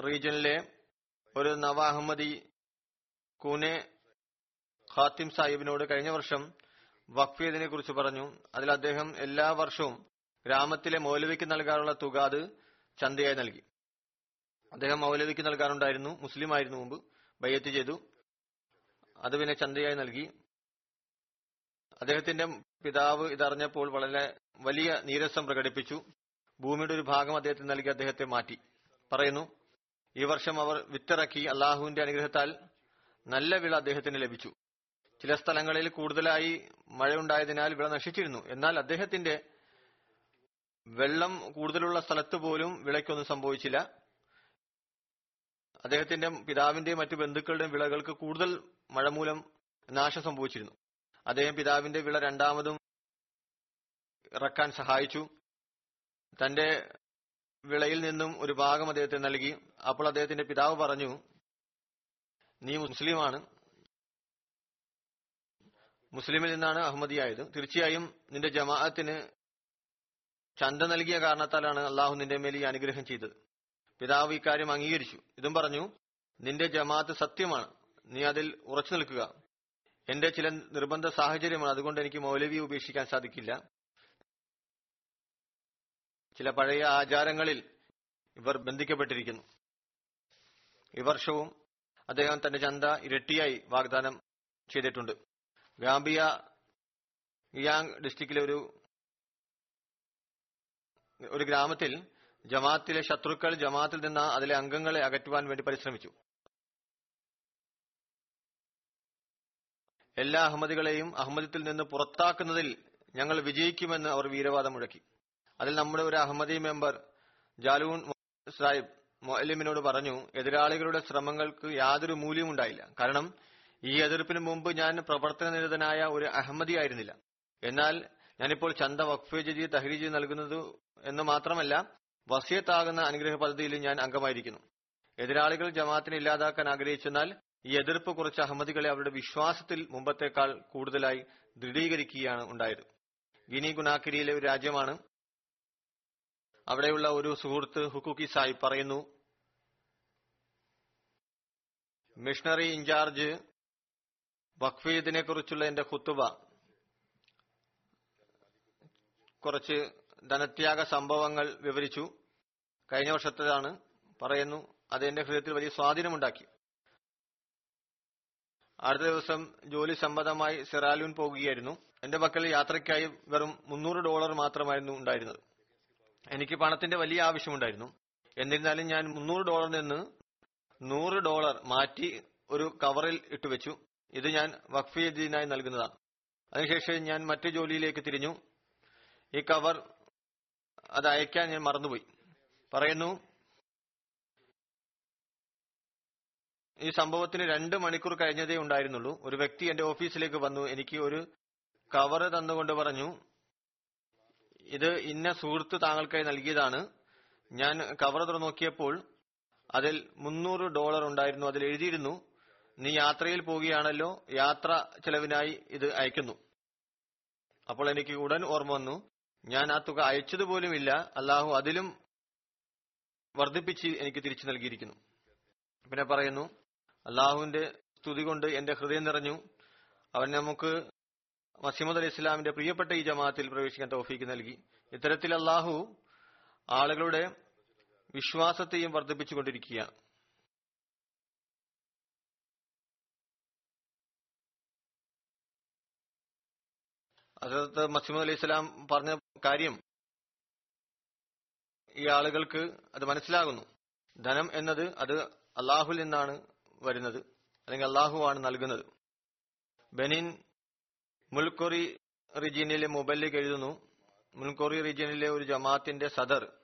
റീജിയനിലെ ഒരു നവ അഹമ്മദി കൂനെ ഖാത്തിം സാഹിബിനോട് കഴിഞ്ഞ വർഷം വഖഫിയതിനെ കുറിച്ച് പറഞ്ഞു. അതിൽ അദ്ദേഹം എല്ലാ വർഷവും ഗ്രാമത്തിലെ മൗലവിക്ക് നൽകാറുള്ള തുക അത് ചന്തയായി നൽകി. അദ്ദേഹം മൗലവിക്ക് നൽകാറുണ്ടായിരുന്നു. മുസ്ലിം ആയിരുന്നു മുമ്പ്. ബയ്യത്ത് ചെയ്തു. അത് പിന്നെ ചന്തയായി നൽകി. അദ്ദേഹത്തിന്റെ പിതാവ് ഇതറിഞ്ഞപ്പോൾ വളരെ വലിയ നീരസം പ്രകടിപ്പിച്ചു. ഭൂമിയുടെ ഒരു ഭാഗം അദ്ദേഹത്തിന് നൽകി അദ്ദേഹത്തെ മാറ്റി. പറയുന്നു ഈ വർഷം അവർ വിത്തിറക്കി അള്ളാഹുവിന്റെ അനുഗ്രഹത്താൽ നല്ല വിള അദ്ദേഹത്തിന് ലഭിച്ചു. ചില സ്ഥലങ്ങളിൽ കൂടുതലായി മഴയുണ്ടായതിനാൽ വിള നശിച്ചിരുന്നു. എന്നാൽ അദ്ദേഹത്തിന്റെ വെള്ളം കൂടുതലുള്ള സ്ഥലത്ത് പോലും വിളയ്ക്കൊന്നും സംഭവിച്ചില്ല. അദ്ദേഹത്തിന്റെ പിതാവിന്റെയും മറ്റു ബന്ധുക്കളുടെയും വിളകൾക്ക് കൂടുതൽ മഴ മൂലം നാശം സംഭവിച്ചിരുന്നു. അദ്ദേഹം പിതാവിന്റെ വിള രണ്ടാമതും ഇറക്കാൻ സഹായിച്ചു. തന്റെ വിളയിൽ നിന്നും ഒരു ഭാഗം അദ്ദേഹത്തിന് നൽകി. അപ്പോൾ അദ്ദേഹത്തിന്റെ പിതാവ് പറഞ്ഞു നീ മുസ്ലിമാണ്. മുസ്ലിമിൽ നിന്നാണ് അഹമ്മദിയായത്. തീർച്ചയായും നിന്റെ ജമാഅത്തിന് ചന്ത നൽകിയ കാരണത്താലാണ് അള്ളാഹു നിന്റെ മേൽ ഈ അനുഗ്രഹം ചെയ്തത്. പിതാവ് ഇക്കാര്യം അംഗീകരിച്ചു. ഇതും പറഞ്ഞു നിന്റെ ജമാഅത്ത് സത്യമാണ്. നീ അതിൽ ഉറച്ചു നിൽക്കുക. എന്റെ ചില നിർബന്ധ സാഹചര്യമാണ് അതുകൊണ്ട് എനിക്ക് മൗലവി ഉപേക്ഷിക്കാൻ സാധിക്കില്ല. ചില പഴയ ആചാരങ്ങളിൽ ഇവർ ബന്ധിക്കപ്പെട്ടിരിക്കുന്നു. ഈ വർഷവും അദ്ദേഹം തന്റെ ചന്ത ഇരട്ടിയായി വാഗ്ദാനം ചെയ്തിട്ടുണ്ട്. ഗാംബിയ ഇയാങ് ഡിസ്ട്രിക്റ്റിലെ ഒരു ഒരു ഗ്രാമത്തിൽ ജമാത്തിലെ ശത്രുക്കൾ ജമാത്തിൽ നിന്ന് അതിലെ അംഗങ്ങളെ അകറ്റുവാൻ വേണ്ടി പരിശ്രമിച്ചു. എല്ലാ അഹമ്മദികളെയും അഹമ്മദത്തിൽ നിന്ന് പുറത്താക്കുന്നതിൽ ഞങ്ങൾ വിജയിക്കുമെന്ന് അവർ വീരവാദം മുഴക്കി അതിൽ നമ്മുടെ ഒരു അഹമ്മദി മെമ്പർ ജാലൂൺ സാഹിബ് മൊഅലിമിനോട് പറഞ്ഞു എതിരാളികളുടെ ശ്രമങ്ങൾക്ക് യാതൊരു മൂല്യവും ഉണ്ടായില്ല കാരണം ഈ എതിർപ്പിന് മുമ്പ് ഞാൻ പ്രവർത്തന നിരതനായ ഒരു അഹമ്മദി ആയിരുന്നില്ല. എന്നാൽ ഞാനിപ്പോൾ ചന്ത വഖഫ് ജദീ തഹ്രീജ് നൽകുന്നത് എന്ന് മാത്രമല്ല വസിയത്താകുന്ന അനുഗ്രഹ പദ്ധതിയിൽ ഞാൻ അംഗമായിരിക്കുന്നു. എതിരാളികൾ ജമാഅത്തിനെ ഇല്ലാതാക്കാൻ ആഗ്രഹിച്ചെന്നാൽ ഈ എതിർപ്പ് കുറച്ച് അഹമ്മദികളെ അവരുടെ വിശ്വാസത്തിൽ മുമ്പത്തേക്കാൾ കൂടുതലായി ദൃഢീകരിക്കുകയാണ് ഉണ്ടായത്. ഗിനി ഗുനാക്കിരിയിലെ ഒരു രാജ്യമാണ്. അവിടെയുള്ള ഒരു സുഹൃത്ത് ഹുക്കുക്കി സായി പറയുന്നു മിഷണറി ഇൻചാർജ് വഖഫീദിനെ കുറിച്ചുള്ള എന്റെ ഖുത്തുബ കുറച്ച് ധനത്യാഗ സംഭവങ്ങൾ വിവരിച്ചു. കഴിഞ്ഞ വർഷത്തേതാണ് പറയുന്നു അത് എന്റെ ഹൃദയത്തിൽ വലിയ സ്വാധീനമുണ്ടാക്കി. അടുത്ത ദിവസം ജോലി സംബന്ധമായി സെറാലൂൺ പോകുകയായിരുന്നു. എന്റെ പക്കൽ യാത്രയ്ക്കായി വെറും മുന്നൂറ് ഡോളർ മാത്രമായിരുന്നു ഉണ്ടായിരുന്നത്. എനിക്ക് പണത്തിന്റെ വലിയ ആവശ്യമുണ്ടായിരുന്നു. എന്നിരുന്നാലും ഞാൻ മുന്നൂറ് ഡോളറിൽ നിന്ന് നൂറ് ഡോളർ മാറ്റി ഒരു കവറിൽ ഇട്ടുവെച്ചു ഇത് ഞാൻ വഖഫ് ചെയ്തതിനായി നൽകുന്നതാണ്. അതിനുശേഷം ഞാൻ മറ്റു ജോലിയിലേക്ക് തിരിഞ്ഞു. ഈ കവർ അത് അയക്കാൻ ഞാൻ മറന്നുപോയി. പറയുന്നു ഈ സംഭവത്തിന് രണ്ട് മണിക്കൂർ കഴിഞ്ഞതേ ഉണ്ടായിരുന്നുള്ളൂ. ഒരു വ്യക്തി എന്റെ ഓഫീസിലേക്ക് വന്നു. എനിക്ക് ഒരു കവർ തന്നുകൊണ്ട് പറഞ്ഞു ഇത് ഇന്ന സുഹൃത്ത് താങ്കൾക്കായി നൽകിയതാണ്. ഞാൻ കവർ തുറന്നു നോക്കിയപ്പോൾ അതിൽ മുന്നൂറ് ഡോളർ ഉണ്ടായിരുന്നു. അതിൽ എഴുതിയിരുന്നു നീ യാത്രയിൽ പോവുകയാണല്ലോ യാത്ര ചെലവിനായി ഇത് അയക്കുന്നു അപ്പോൾ എനിക്ക് ഉടൻ ഓർമ്മ വന്നു ഞാൻ ആ തുക അയച്ചതുപോലുമില്ല അല്ലാഹു അതിലും വർദ്ധിപ്പിച്ച് എനിക്ക് തിരിച്ചു നൽകിയിരിക്കുന്നു. പിന്നെ പറയുന്നു അള്ളാഹുവിന്റെ സ്തുതി കൊണ്ട് എന്റെ ഹൃദയം നിറഞ്ഞു. അവൻ നമുക്ക് മസീമദ് അലി ഇസ്ലാമിന്റെ പ്രിയപ്പെട്ട ഈ ജമാഅത്തിൽ പ്രവേശിക്കാൻ തോഫീക്ക് നൽകി. ഇത്തരത്തിൽ അള്ളാഹു ആളുകളുടെ വിശ്വാസത്തെയും വർദ്ധിപ്പിച്ചുകൊണ്ടിരിക്കുകയാണ്. അതത് മസീമദ് അലി ഇസ്ലാം പറഞ്ഞ കാര്യം ഈ ആളുകൾക്ക് അത് മനസ്സിലാകുന്നു. ധനം എന്നത് അത് അള്ളാഹുൽ നിന്നാണ് വരുന്നത്. അല്ലെങ്കിൽ അള്ളാഹുവാണ് നൽകുന്നത്. ബനിൻ മുൽക്കൊറി റിജീനിലെ മൊബൈലിൽ എഴുതുന്നു. മുൽക്കൊറി റീജിയനിലെ ഒരു ജമാഅത്തിന്റെ സദർ.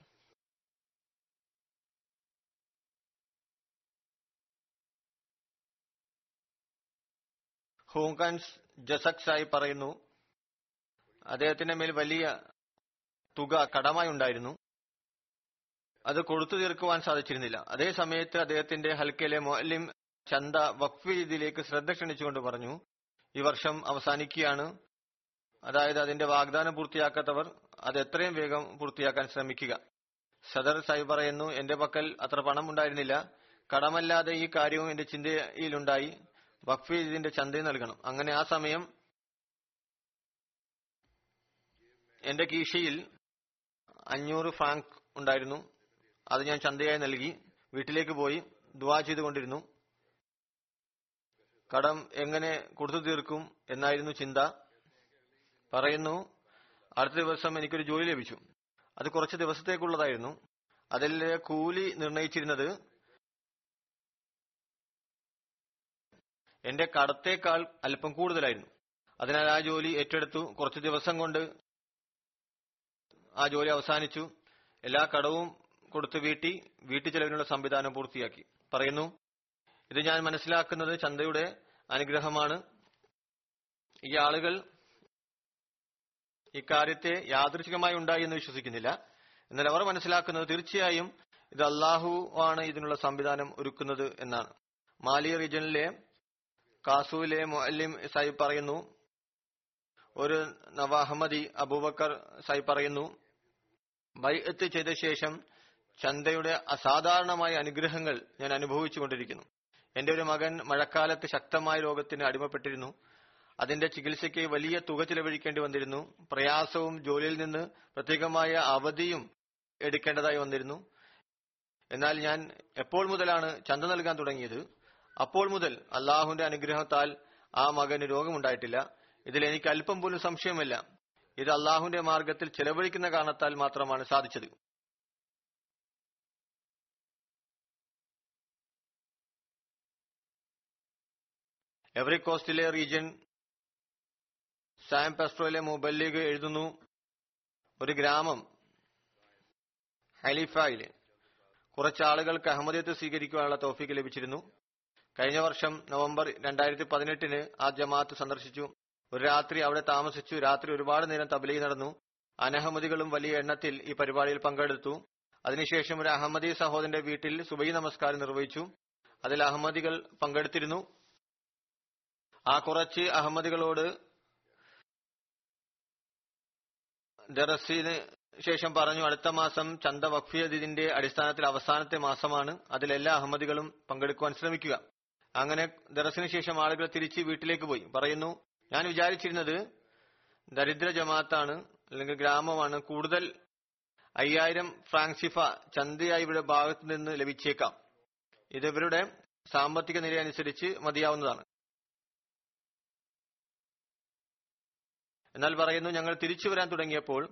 ഹോങ്കൻസ് ജസക്സായി പറയുന്നു. അദ്ദേഹത്തിന്റെ മേൽ വലിയ തുക കടമായി ഉണ്ടായിരുന്നു. അത് കൊടുത്തു തീർക്കുവാൻ സാധിച്ചിരുന്നില്ല. അതേ സമയത്ത് അദ്ദേഹത്തിന്റെ ഹൽക്കയിലെ മൊല്ലിം ചന്ത വഖഫ് രീതിയിലേക്ക് ശ്രദ്ധ ക്ഷണിച്ചുകൊണ്ട് പറഞ്ഞു ഈ വർഷം അവസാനിക്കുകയാണ്. അതായത് അതിന്റെ വാഗ്ദാനം പൂർത്തിയാക്കാത്തവർ അത് എത്രയും വേഗം പൂർത്തിയാക്കാൻ ശ്രമിക്കുക. സദർ സാഹിബ് പറയുന്നു എന്റെ പക്കൽ അത്ര പണം ഉണ്ടായിരുന്നില്ല. കടമല്ലാതെ ഈ കാര്യവും എന്റെ ചിന്തയിലുണ്ടായി. വഖഫ് ഇതിന്റെ ചന്ത നൽകണം. അങ്ങനെ ആ സമയം എന്റെ കീശയിൽ അഞ്ഞൂറ് ഫ്രാങ്ക് ഉണ്ടായിരുന്നു. അത് ഞാൻ ചന്തയായി നൽകി. വീട്ടിലേക്ക് പോയി ദുവാ ചെയ്തുകൊണ്ടിരുന്നു. കടം എങ്ങനെ കൊടുത്തു തീർക്കും എന്നായിരുന്നു ചിന്ത. പറയുന്നു അടുത്ത ദിവസം എനിക്കൊരു ജോലി ലഭിച്ചു. അത് കുറച്ച് ദിവസത്തേക്കുള്ളതായിരുന്നു. അതിൽ കൂലി നിർണയിച്ചിരുന്നത് എന്റെ കടത്തേക്കാൾ അല്പം കൂടുതലായിരുന്നു. അതിനാൽ ആ ജോലി ഏറ്റെടുത്തു. കുറച്ച് ദിവസം കൊണ്ട് ആ ജോലി അവസാനിച്ചു. എല്ലാ കടവും കൊടുത്ത് വീട്ടി വീട്ടു ചെലവിനുള്ള സംവിധാനം പൂർത്തിയാക്കി. പറയുന്നു ഇത് ഞാൻ മനസ്സിലാക്കുന്നത് ചന്തയുടെ അനുഗ്രഹമാണ്. ഈ ആളുകൾ ഇക്കാര്യത്തെ യാദൃശികമായി ഉണ്ടായി എന്ന് വിശ്വസിക്കുന്നില്ല. എന്നാൽ അവർ മനസ്സിലാക്കുന്നത് തീർച്ചയായും ഇത് അള്ളാഹു ആണ് ഇതിനുള്ള സംവിധാനം ഒരുക്കുന്നത് എന്നാണ്. മാലി റീജിയനിലെ കാസുവിലെ മൊഅല്ലിം സാഹിബ് പറയുന്നു. ഒരു നവാഹമ്മദി അബൂബക്കർ സാഹിബ് പറയുന്നു ബൈഅത്ത് ചെയ്ത ശേഷം ചന്തയുടെ അസാധാരണമായ അനുഗ്രഹങ്ങൾ ഞാൻ അനുഭവിച്ചുകൊണ്ടിരിക്കുന്നു. എന്റെ ഒരു മകൻ മഴക്കാലത്ത് ശക്തമായ രോഗത്തിന് അടിമപ്പെട്ടിരുന്നു. അതിന്റെ ചികിത്സയ്ക്ക് വലിയ തുക ചിലവഴിക്കേണ്ടി വന്നിരുന്നു. പ്രയാസവും ജോലിയിൽ നിന്ന് പ്രത്യേകമായ അവധിയും എടുക്കേണ്ടതായി വന്നിരുന്നു. എന്നാൽ ഞാൻ എപ്പോൾ മുതലാണ് ചന്ത നൽകാൻ തുടങ്ങിയത്? അപ്പോൾ മുതൽ അള്ളാഹുവിന്റെ അനുഗ്രഹത്താൽ ആ മകന് രോഗമുണ്ടായിട്ടില്ല. ഇതിൽ എനിക്ക് അല്പം പോലും സംശയമില്ല ഇത് അള്ളാഹുവിന്റെ മാർഗത്തിൽ ചെലവഴിക്കുന്ന കാരണത്താൽ മാത്രമാണ് സാധിച്ചത്. എവറി കോസ്റ്റിലെ റീജിയൻ സാം പെസ്ട്രോയിലെ ലീഗ് എഴുതുന്നു. ഒരു ഗ്രാമം ഹലിഫായിൽ കുറച്ച് ആളുകൾക്ക് അഹമ്മദിയത്ത് സ്വീകരിക്കുവാനുള്ള തോഫിക്ക് ലഭിച്ചിരുന്നു. കഴിഞ്ഞ വർഷം നവംബർ രണ്ടായിരത്തി പതിനെട്ടിന് ആ ജമാഅത്ത് സന്ദർശിച്ചു. ഒരു രാത്രി അവിടെ താമസിച്ചു. രാത്രി ഒരുപാട് നേരം തബലീഗ് നടന്നു. അനഹമ്മദികളും വലിയ എണ്ണത്തിൽ ഈ പരിപാടിയിൽ പങ്കെടുത്തു. അതിനുശേഷം ഒരു അഹമ്മദി സഹോദരന്റെ വീട്ടിൽ സുബൈ നമസ്കാരം നിർവഹിച്ചു. അതിൽ അഹമ്മദികൾ പങ്കെടുത്തിരുന്നു. ആ കുറച്ച് അഹമ്മദികളോട് ദറസിന് ശേഷം പറഞ്ഞു അടുത്ത മാസം ചന്ത വഖഫിയതിന്റെ അടിസ്ഥാനത്തിൽ അവസാനത്തെ മാസമാണ്. അതിൽ എല്ലാ അഹമ്മദികളും പങ്കെടുക്കുവാൻ ശ്രമിക്കുക. അങ്ങനെ ദറസിന് ശേഷം ആളുകൾ തിരിച്ച് വീട്ടിലേക്ക് പോയി. പറയുന്നു ഞാൻ വിചാരിച്ചിരുന്നത് ദരിദ്ര ജമാഅത്താണ് അല്ലെങ്കിൽ ഗ്രാമമാണ്. കൂടുതൽ അയ്യായിരം ഫ്രാങ്സിഫ ചന്തയായി ഇവിടെ ഭാഗത്ത് നിന്ന് ലഭിച്ചേക്കാം. ഇത് ഇവരുടെ സാമ്പത്തിക നില അനുസരിച്ച് മതിയാവുന്നതാണ്. എന്നാൽ പറയുന്നു ഞങ്ങൾ തിരിച്ചു വരാൻ തുടങ്ങിയപ്പോൾ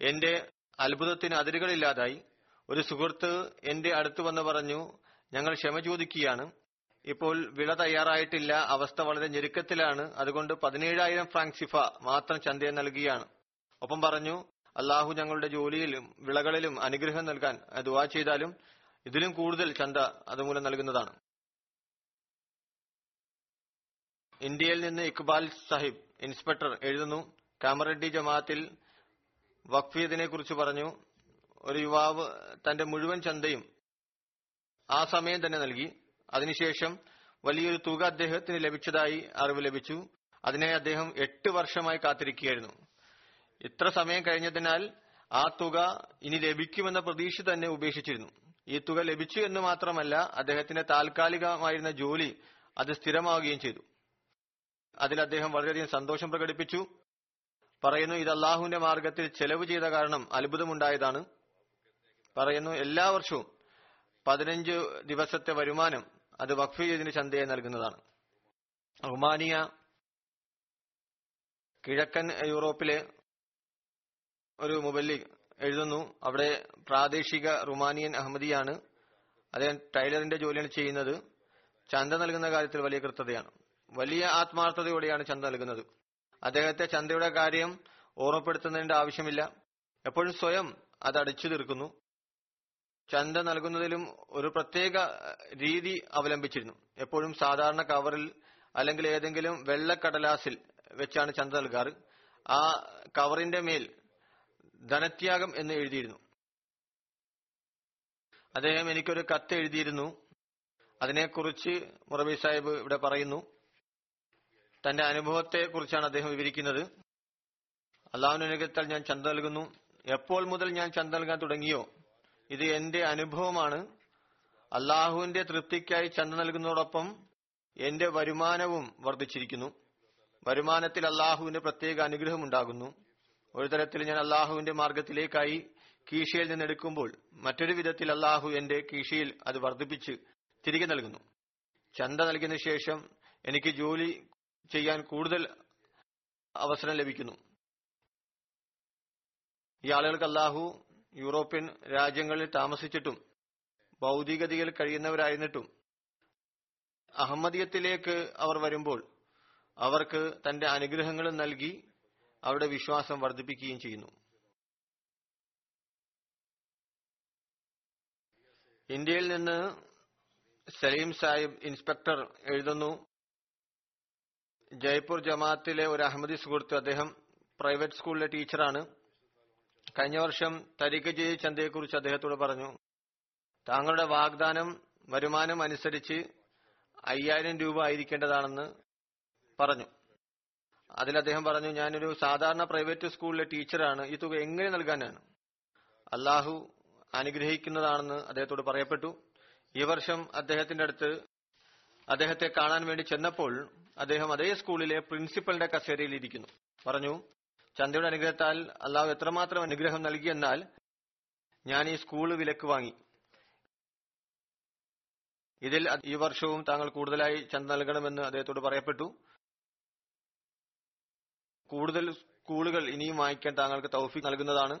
എന്റെ അത്ഭുതത്തിന് അതിരുകളില്ലാതായി. ഒരു സുഹൃത്ത് എന്റെ അടുത്ത് വന്ന് പറഞ്ഞു ഞങ്ങൾ ക്ഷമ ചോദിക്കുകയാണ്. ഇപ്പോൾ വിള തയ്യാറായിട്ടില്ല. അവസ്ഥ വളരെ ഞെരുക്കത്തിലാണ്. അതുകൊണ്ട് പതിനേഴായിരം ഫ്രാങ്ക് സിഫ മാത്രം ചന്തയെ നൽകുകയാണ്. ഒപ്പം പറഞ്ഞു അള്ളാഹു ഞങ്ങളുടെ ജോലിയിലും വിളകളിലും അനുഗ്രഹം നൽകാൻ ദുവാ ചെയ്താലും ഇതിലും കൂടുതൽ ചന്ത അതുമൂലം നൽകുന്നതാണ്. ഇന്ത്യയിൽ നിന്ന് ഇക്ബാൽ സാഹിബ് ഇൻസ്പെക്ടർ എഴുതുന്നു. കാമറഡ്ഡി ജമാഅത്തിൽ വഖഫീദിനെ കുറിച്ച് പറഞ്ഞു. ഒരു യുവാവ് തന്റെ മുഴുവൻ ചന്തയും ആ സമയം തന്നെ നൽകി. അതിനുശേഷം വലിയൊരു തുക അദ്ദേഹത്തിന് ലഭിച്ചതായി അറിവ് ലഭിച്ചു. അതിനെ അദ്ദേഹം എട്ട് വർഷമായി കാത്തിരിക്കുകയായിരുന്നു. ഇത്ര സമയം കഴിഞ്ഞതിനാൽ ആ തുക ഇനി ലഭിക്കുമെന്ന പ്രതീക്ഷ തന്നെ ഉപേക്ഷിച്ചിരുന്നു. ഈ തുക ലഭിച്ചു എന്ന് മാത്രമല്ല അദ്ദേഹത്തിന്റെ താൽക്കാലികമായിരുന്ന ജോലി അത് സ്ഥിരമാവുകയും ചെയ്തു. അതിൽ അദ്ദേഹം വളരെയധികം സന്തോഷം പ്രകടിപ്പിച്ചു. പറയുന്നു ഇത് അള്ളാഹുവിന്റെ മാർഗത്തിൽ ചെലവ് ചെയ്ത കാരണം അത്ഭുതമുണ്ടായതാണ്. പറയുന്നു എല്ലാ വർഷവും പതിനഞ്ച് ദിവസത്തെ വരുമാനം അത് വഖഫ് ചെയ്തതിന് ചന്തയെ നൽകുന്നതാണ്. റുമാനിയ കിഴക്കൻ യൂറോപ്പിലെ ഒരു മുബല്ലി എഴുതുന്നു അവിടെ പ്രാദേശിക റുമാനിയൻ അഹമ്മദിയാണ്. അദ്ദേഹം ടൈലറിന്റെ ജോലിയാണ് ചെയ്യുന്നത്. ചന്ത നൽകുന്ന കാര്യത്തിൽ വലിയ കൃത്യതയാണ്. വലിയ ആത്മാർത്ഥതയോടെയാണ് ചന്ത നൽകുന്നത്. അദ്ദേഹത്തെ ചന്തയുടെ കാര്യം ഓർമ്മപ്പെടുത്തുന്നതിന്റെ ആവശ്യമില്ല. എപ്പോഴും സ്വയം അത് അടിച്ചു തീർക്കുന്നു. ചന്ത നൽകുന്നതിലും ഒരു പ്രത്യേക രീതി അവലംബിച്ചിരുന്നു. എപ്പോഴും സാധാരണ കവറിൽ അല്ലെങ്കിൽ ഏതെങ്കിലും വെള്ളക്കടലാസിൽ വെച്ചാണ് ചന്ത നൽകാറ്. ആ കവറിന്റെ മേൽ ധനത്യാഗം എന്ന് എഴുതിയിരുന്നു. അദ്ദേഹം എനിക്കൊരു കത്ത് എഴുതിയിരുന്നു. അതിനെക്കുറിച്ച് മുറബി സാഹിബ് ഇവിടെ പറയുന്നു. തന്റെ അനുഭവത്തെ കുറിച്ചാണ് അദ്ദേഹം വിവരിക്കുന്നത്. അള്ളാഹുനുഗ്രഹത്താൽ ഞാൻ ചന്ത നൽകുന്നു. എപ്പോൾ മുതൽ ഞാൻ ചന്ത നൽകാൻ തുടങ്ങിയോ? ഇത് എന്റെ അനുഭവമാണ്. അള്ളാഹുവിന്റെ തൃപ്തിക്കായി ചന്ത നൽകുന്നതോടൊപ്പം എന്റെ വരുമാനവും വർദ്ധിച്ചിരിക്കുന്നു. വരുമാനത്തിൽ അള്ളാഹുവിന്റെ പ്രത്യേക അനുഗ്രഹം ഉണ്ടാകുന്നു. ഒരു തരത്തിൽ ഞാൻ അള്ളാഹുവിന്റെ മാർഗത്തിലേക്കായി കീശയിൽ നിന്നെടുക്കുമ്പോൾ മറ്റൊരു വിധത്തിൽ അള്ളാഹു എന്റെ കീശയിൽ അത് വർദ്ധിപ്പിച്ച് തിരികെ നൽകുന്നു. ചന്ത നൽകിയതിനു ശേഷം എനിക്ക് ജോലി ചെയ്യാൻ കൂടുതൽ അവസരം ലഭിക്കുന്നു. ഈ ആളുകൾക്ക് അള്ളാഹു യൂറോപ്യൻ രാജ്യങ്ങളിൽ താമസിച്ചിട്ടും ഭൗതികതയിൽ കഴിയുന്നവരായിരുന്നിട്ടും അഹമ്മദിയത്തിലേക്ക് അവർ വരുമ്പോൾ അവർക്ക് തന്റെ അനുഗ്രഹങ്ങൾ നൽകി അവരുടെ വിശ്വാസം വർദ്ധിപ്പിക്കുകയും ചെയ്യുന്നു. ഇന്ത്യയിൽ നിന്ന് സലീം സാഹിബ് ഇൻസ്പെക്ടർ എഴുതുന്നു. ജയ്പൂർ ജമാഅത്തിലെ ഒരു അഹമ്മദി സുഹൃത്ത് അദ്ദേഹം പ്രൈവറ്റ് സ്കൂളിലെ ടീച്ചറാണ്. കഴിഞ്ഞ വർഷം തരിക ജയ് ചന്തയെക്കുറിച്ച് അദ്ദേഹത്തോട് പറഞ്ഞു. താങ്കളുടെ വാഗ്ദാനം വരുമാനം അനുസരിച്ച് അയ്യായിരം രൂപ ആയിരിക്കേണ്ടതാണെന്ന് പറഞ്ഞു. അതിൽ അദ്ദേഹം പറഞ്ഞു ഞാനൊരു സാധാരണ പ്രൈവറ്റ് സ്കൂളിലെ ടീച്ചറാണ്. ഈ തുക എങ്ങനെ നൽകാനാണ്? അള്ളാഹു അനുഗ്രഹിക്കുന്നതാണെന്ന് അദ്ദേഹത്തോട് പറയപ്പെട്ടു. ഈ വർഷം അദ്ദേഹത്തിന്റെ അടുത്ത് അദ്ദേഹത്തെ കാണാൻ വേണ്ടി ചെന്നപ്പോൾ അദ്ദേഹം അതേ സ്കൂളിലെ പ്രിൻസിപ്പലിന്റെ കസേരയിൽ ഇരിക്കുന്നു. പറഞ്ഞു ചന്തയുടെ അനുഗ്രഹത്താൽ അള്ളാഹു എത്രമാത്രം അനുഗ്രഹം നൽകിയെന്നാൽ ഞാൻ ഈ സ്കൂൾ വിലക്ക് വാങ്ങി. ഇതിൽ ഈ വർഷവും താങ്കൾ കൂടുതലായി ചന്ത നൽകണമെന്ന് അദ്ദേഹത്തോട് പറയപ്പെട്ടു. കൂടുതൽ സ്കൂളുകൾ ഇനിയും വാങ്ങിക്കാൻ താങ്കൾക്ക് തൗഫീഖ് നൽകുന്നതാണ്.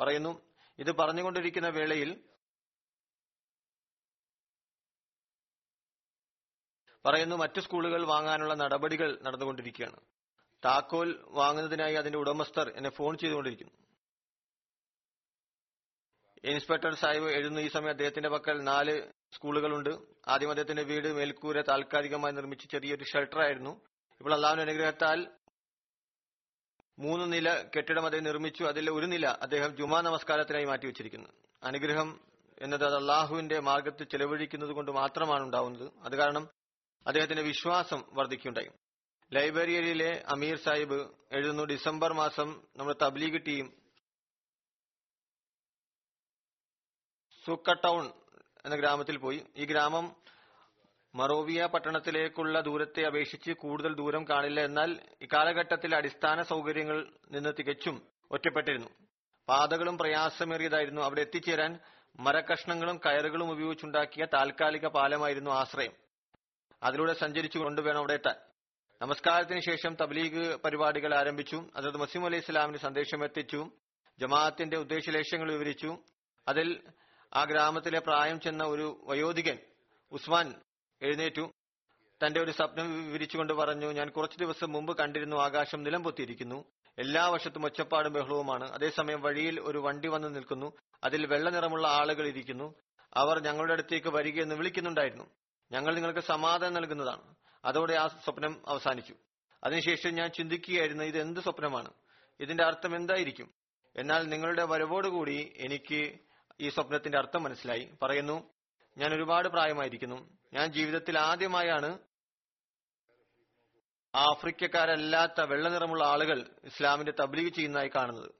പറയുന്നു ഇത് പറഞ്ഞുകൊണ്ടിരിക്കുന്ന വേളയിൽ പറയുന്നു മറ്റു സ്കൂളുകൾ വാങ്ങാനുള്ള നടപടികൾ നടന്നുകൊണ്ടിരിക്കുകയാണ്. താക്കോൽ വാങ്ങുന്നതിനായി അതിന്റെ ഉടമസ്ഥർ എന്നെ ഫോൺ ചെയ്തുകൊണ്ടിരിക്കുന്നു. ഇൻസ്പെക്ടർ സാഹിബ് എഴുതുന്ന ഈ സമയം അദ്ദേഹത്തിന്റെ പക്കൽ നാല് സ്കൂളുകളുണ്ട്. ആദ്യം അദ്ദേഹത്തിന്റെ വീട് മേൽക്കൂര താൽക്കാലികമായി നിർമ്മിച്ച ചെറിയൊരു ഷെൽട്ടറായിരുന്നു ഇപ്പോൾ അള്ളാഹുവിന്റെ അനുഗ്രഹത്താൽ മൂന്ന് നില കെട്ടിടം അദ്ദേഹം നിർമ്മിച്ചു. അതിലെ ഒരു നില അദ്ദേഹം ജുമാ നമസ്കാരത്തിനായി മാറ്റിവെച്ചിരിക്കുന്നു അനുഗ്രഹം എന്നത് അത് അള്ളാഹുവിന്റെ മാർഗത്തിൽ ചെലവഴിക്കുന്നത് കൊണ്ട് മാത്രമാണ് ഉണ്ടാവുന്നത്. അത് കാരണം അദ്ദേഹത്തിന്റെ വിശ്വാസം വർദ്ധിക്കുകയുണ്ടായി. ലൈബ്രറിയിലെ അമീർ സാഹിബ് എഴുതുന്നു ഡിസംബർ മാസം നമ്മുടെ തബ്ലീഗ് ടീം സുക്ക ടൗൺ എന്ന ഗ്രാമത്തിൽ പോയി. ഈ ഗ്രാമം മറോവിയ പട്ടണത്തിലേക്കുള്ള ദൂരത്തെ അപേക്ഷിച്ച് കൂടുതൽ ദൂരം കാണില്ല. എന്നാൽ ഇക്കാലഘട്ടത്തിൽ അടിസ്ഥാന സൗകര്യങ്ങൾ നിന്ന് തികച്ചും ഒറ്റപ്പെട്ടിരുന്നു. പാതകളും പ്രയാസമേറിയതായിരുന്നു. അവിടെ എത്തിച്ചേരാൻ മരക്കഷ്ണങ്ങളും കയറുകളും ഉപയോഗിച്ചുണ്ടാക്കിയ താൽക്കാലിക പാലമായിരുന്നു ആശ്രയം. അതിലൂടെ സഞ്ചരിച്ചു കൊണ്ടുവേണം അവിടെ എത്താൻ നമസ്കാരത്തിന് ശേഷം തബ്ലീഗ് പരിപാടികൾ ആരംഭിച്ചു. അതത് മസീം അലൈഹി ഇസ്ലാമിന് സന്ദേശം എത്തിച്ചു ജമാഅത്തിന്റെ ഉദ്ദേശ ലക്ഷ്യങ്ങൾ വിവരിച്ചു. അതിൽ ആ ഗ്രാമത്തിലെ പ്രായം ചെന്ന ഒരു വയോധികൻ ഉസ്മാൻ എഴുന്നേറ്റു. തന്റെ ഒരു സ്വപ്നം വിവരിച്ചുകൊണ്ട് പറഞ്ഞു ഞാൻ കുറച്ചു ദിവസം മുമ്പ് കണ്ടിരുന്നു ആകാശം നിലംപൊത്തിയിരിക്കുന്നു. എല്ലാ വശത്തും ഒച്ചപ്പാടും ബഹളവുമാണ്. അതേസമയം വഴിയിൽ ഒരു വണ്ടി വന്നു നിൽക്കുന്നു. അതിൽ വെള്ള നിറമുള്ള ആളുകൾ ഇരിക്കുന്നു. അവർ ഞങ്ങളുടെ അടുത്തേക്ക് വരികയെന്ന് വിളിക്കുന്നുണ്ടായിരുന്നു. ഞങ്ങൾ നിങ്ങൾക്ക് സമാധാനം നൽകുന്നതാണ്. അതോടെ ആ സ്വപ്നം അവസാനിച്ചു. അതിനുശേഷം ഞാൻ ചിന്തിക്കുകയായിരുന്നു ഇത് എന്ത് സ്വപ്നമാണ്? ഇതിന്റെ അർത്ഥം എന്തായിരിക്കും? എന്നാൽ നിങ്ങളുടെ വരവോടുകൂടി എനിക്ക് ഈ സ്വപ്നത്തിന്റെ അർത്ഥം മനസ്സിലായി. പറയുന്നു ഞാൻ ഒരുപാട് പ്രായമായിരിക്കുന്നു. ഞാൻ ജീവിതത്തിൽ ആദ്യമായാണ് ആഫ്രിക്കക്കാരല്ലാത്ത വെള്ളനിറമുള്ള ആളുകൾ ഇസ്ലാമിന്റെ തബ്ലീഗ് ചെയ്യുന്നതായി കാണുന്നത്.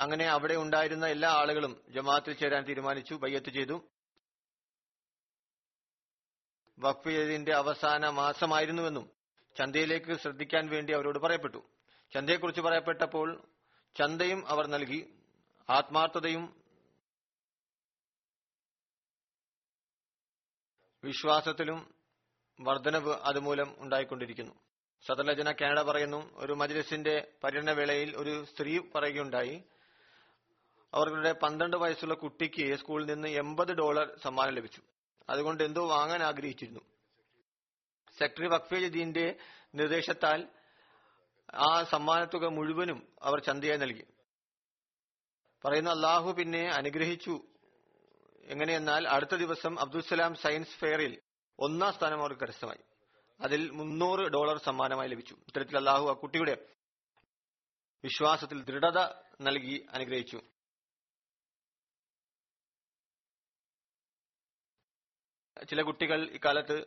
അങ്ങനെ അവിടെ ഉണ്ടായിരുന്ന എല്ലാ ആളുകളും ജമാഅത്തിൽ ചേരാൻ തീരുമാനിച്ചു ബയ്യത്ത് ചെയ്തു. വഖഫ് ചെയ്തതിന്റെ അവസാന മാസമായിരുന്നുവെന്നും ചന്തയിലേക്ക് ശ്രദ്ധിക്കാൻ വേണ്ടി അവരോട് പറയപ്പെട്ടു. ചന്തയെക്കുറിച്ച് പറയപ്പെട്ടപ്പോൾ ചന്തയും അവർ നൽകി. ആത്മാർത്ഥതയും വിശ്വാസത്തിലും വർധനവ് അതുമൂലം ഉണ്ടായിക്കൊണ്ടിരിക്കുന്നു. സദർലജന കാനഡ പറയുന്നു ഒരു മജ്ലിസിന്റെ പര്യടന വേളയിൽ ഒരു സ്ത്രീ പറയുകയുണ്ടായി. അവരുടെ പന്ത്രണ്ട് വയസ്സുള്ള കുട്ടിക്ക് സ്കൂളിൽ നിന്ന് എൺപത് ഡോളർ സമ്മാനം ലഭിച്ചു. അതുകൊണ്ട് എന്തോ വാങ്ങാൻ ആഗ്രഹിച്ചിരുന്നു. സെക്രട്ടറി വഖഫേജീന്റെ നിർദ്ദേശത്താൽ ആ സമ്മാനത്തുക മുഴുവനും അവർ ചന്തയായി നൽകി. പറയുന്ന അള്ളാഹു പിന്നെ അനുഗ്രഹിച്ചു. എങ്ങനെയെന്നാൽ അടുത്ത ദിവസം അബ്ദുൽസലാം സയൻസ് ഫെയറിൽ ഒന്നാം സ്ഥാനം അവർക്ക് കരസ്ഥമായി. അതിൽ മുന്നൂറ് ഡോളർ സമ്മാനമായി ലഭിച്ചു. ഇത്തരത്തിൽ അള്ളാഹു ആ കുട്ടിയുടെ വിശ്വാസത്തിൽ ദൃഢത നൽകി അനുഗ്രഹിച്ചു. ചില കുട്ടികൾ ഇക്കാലത്ത്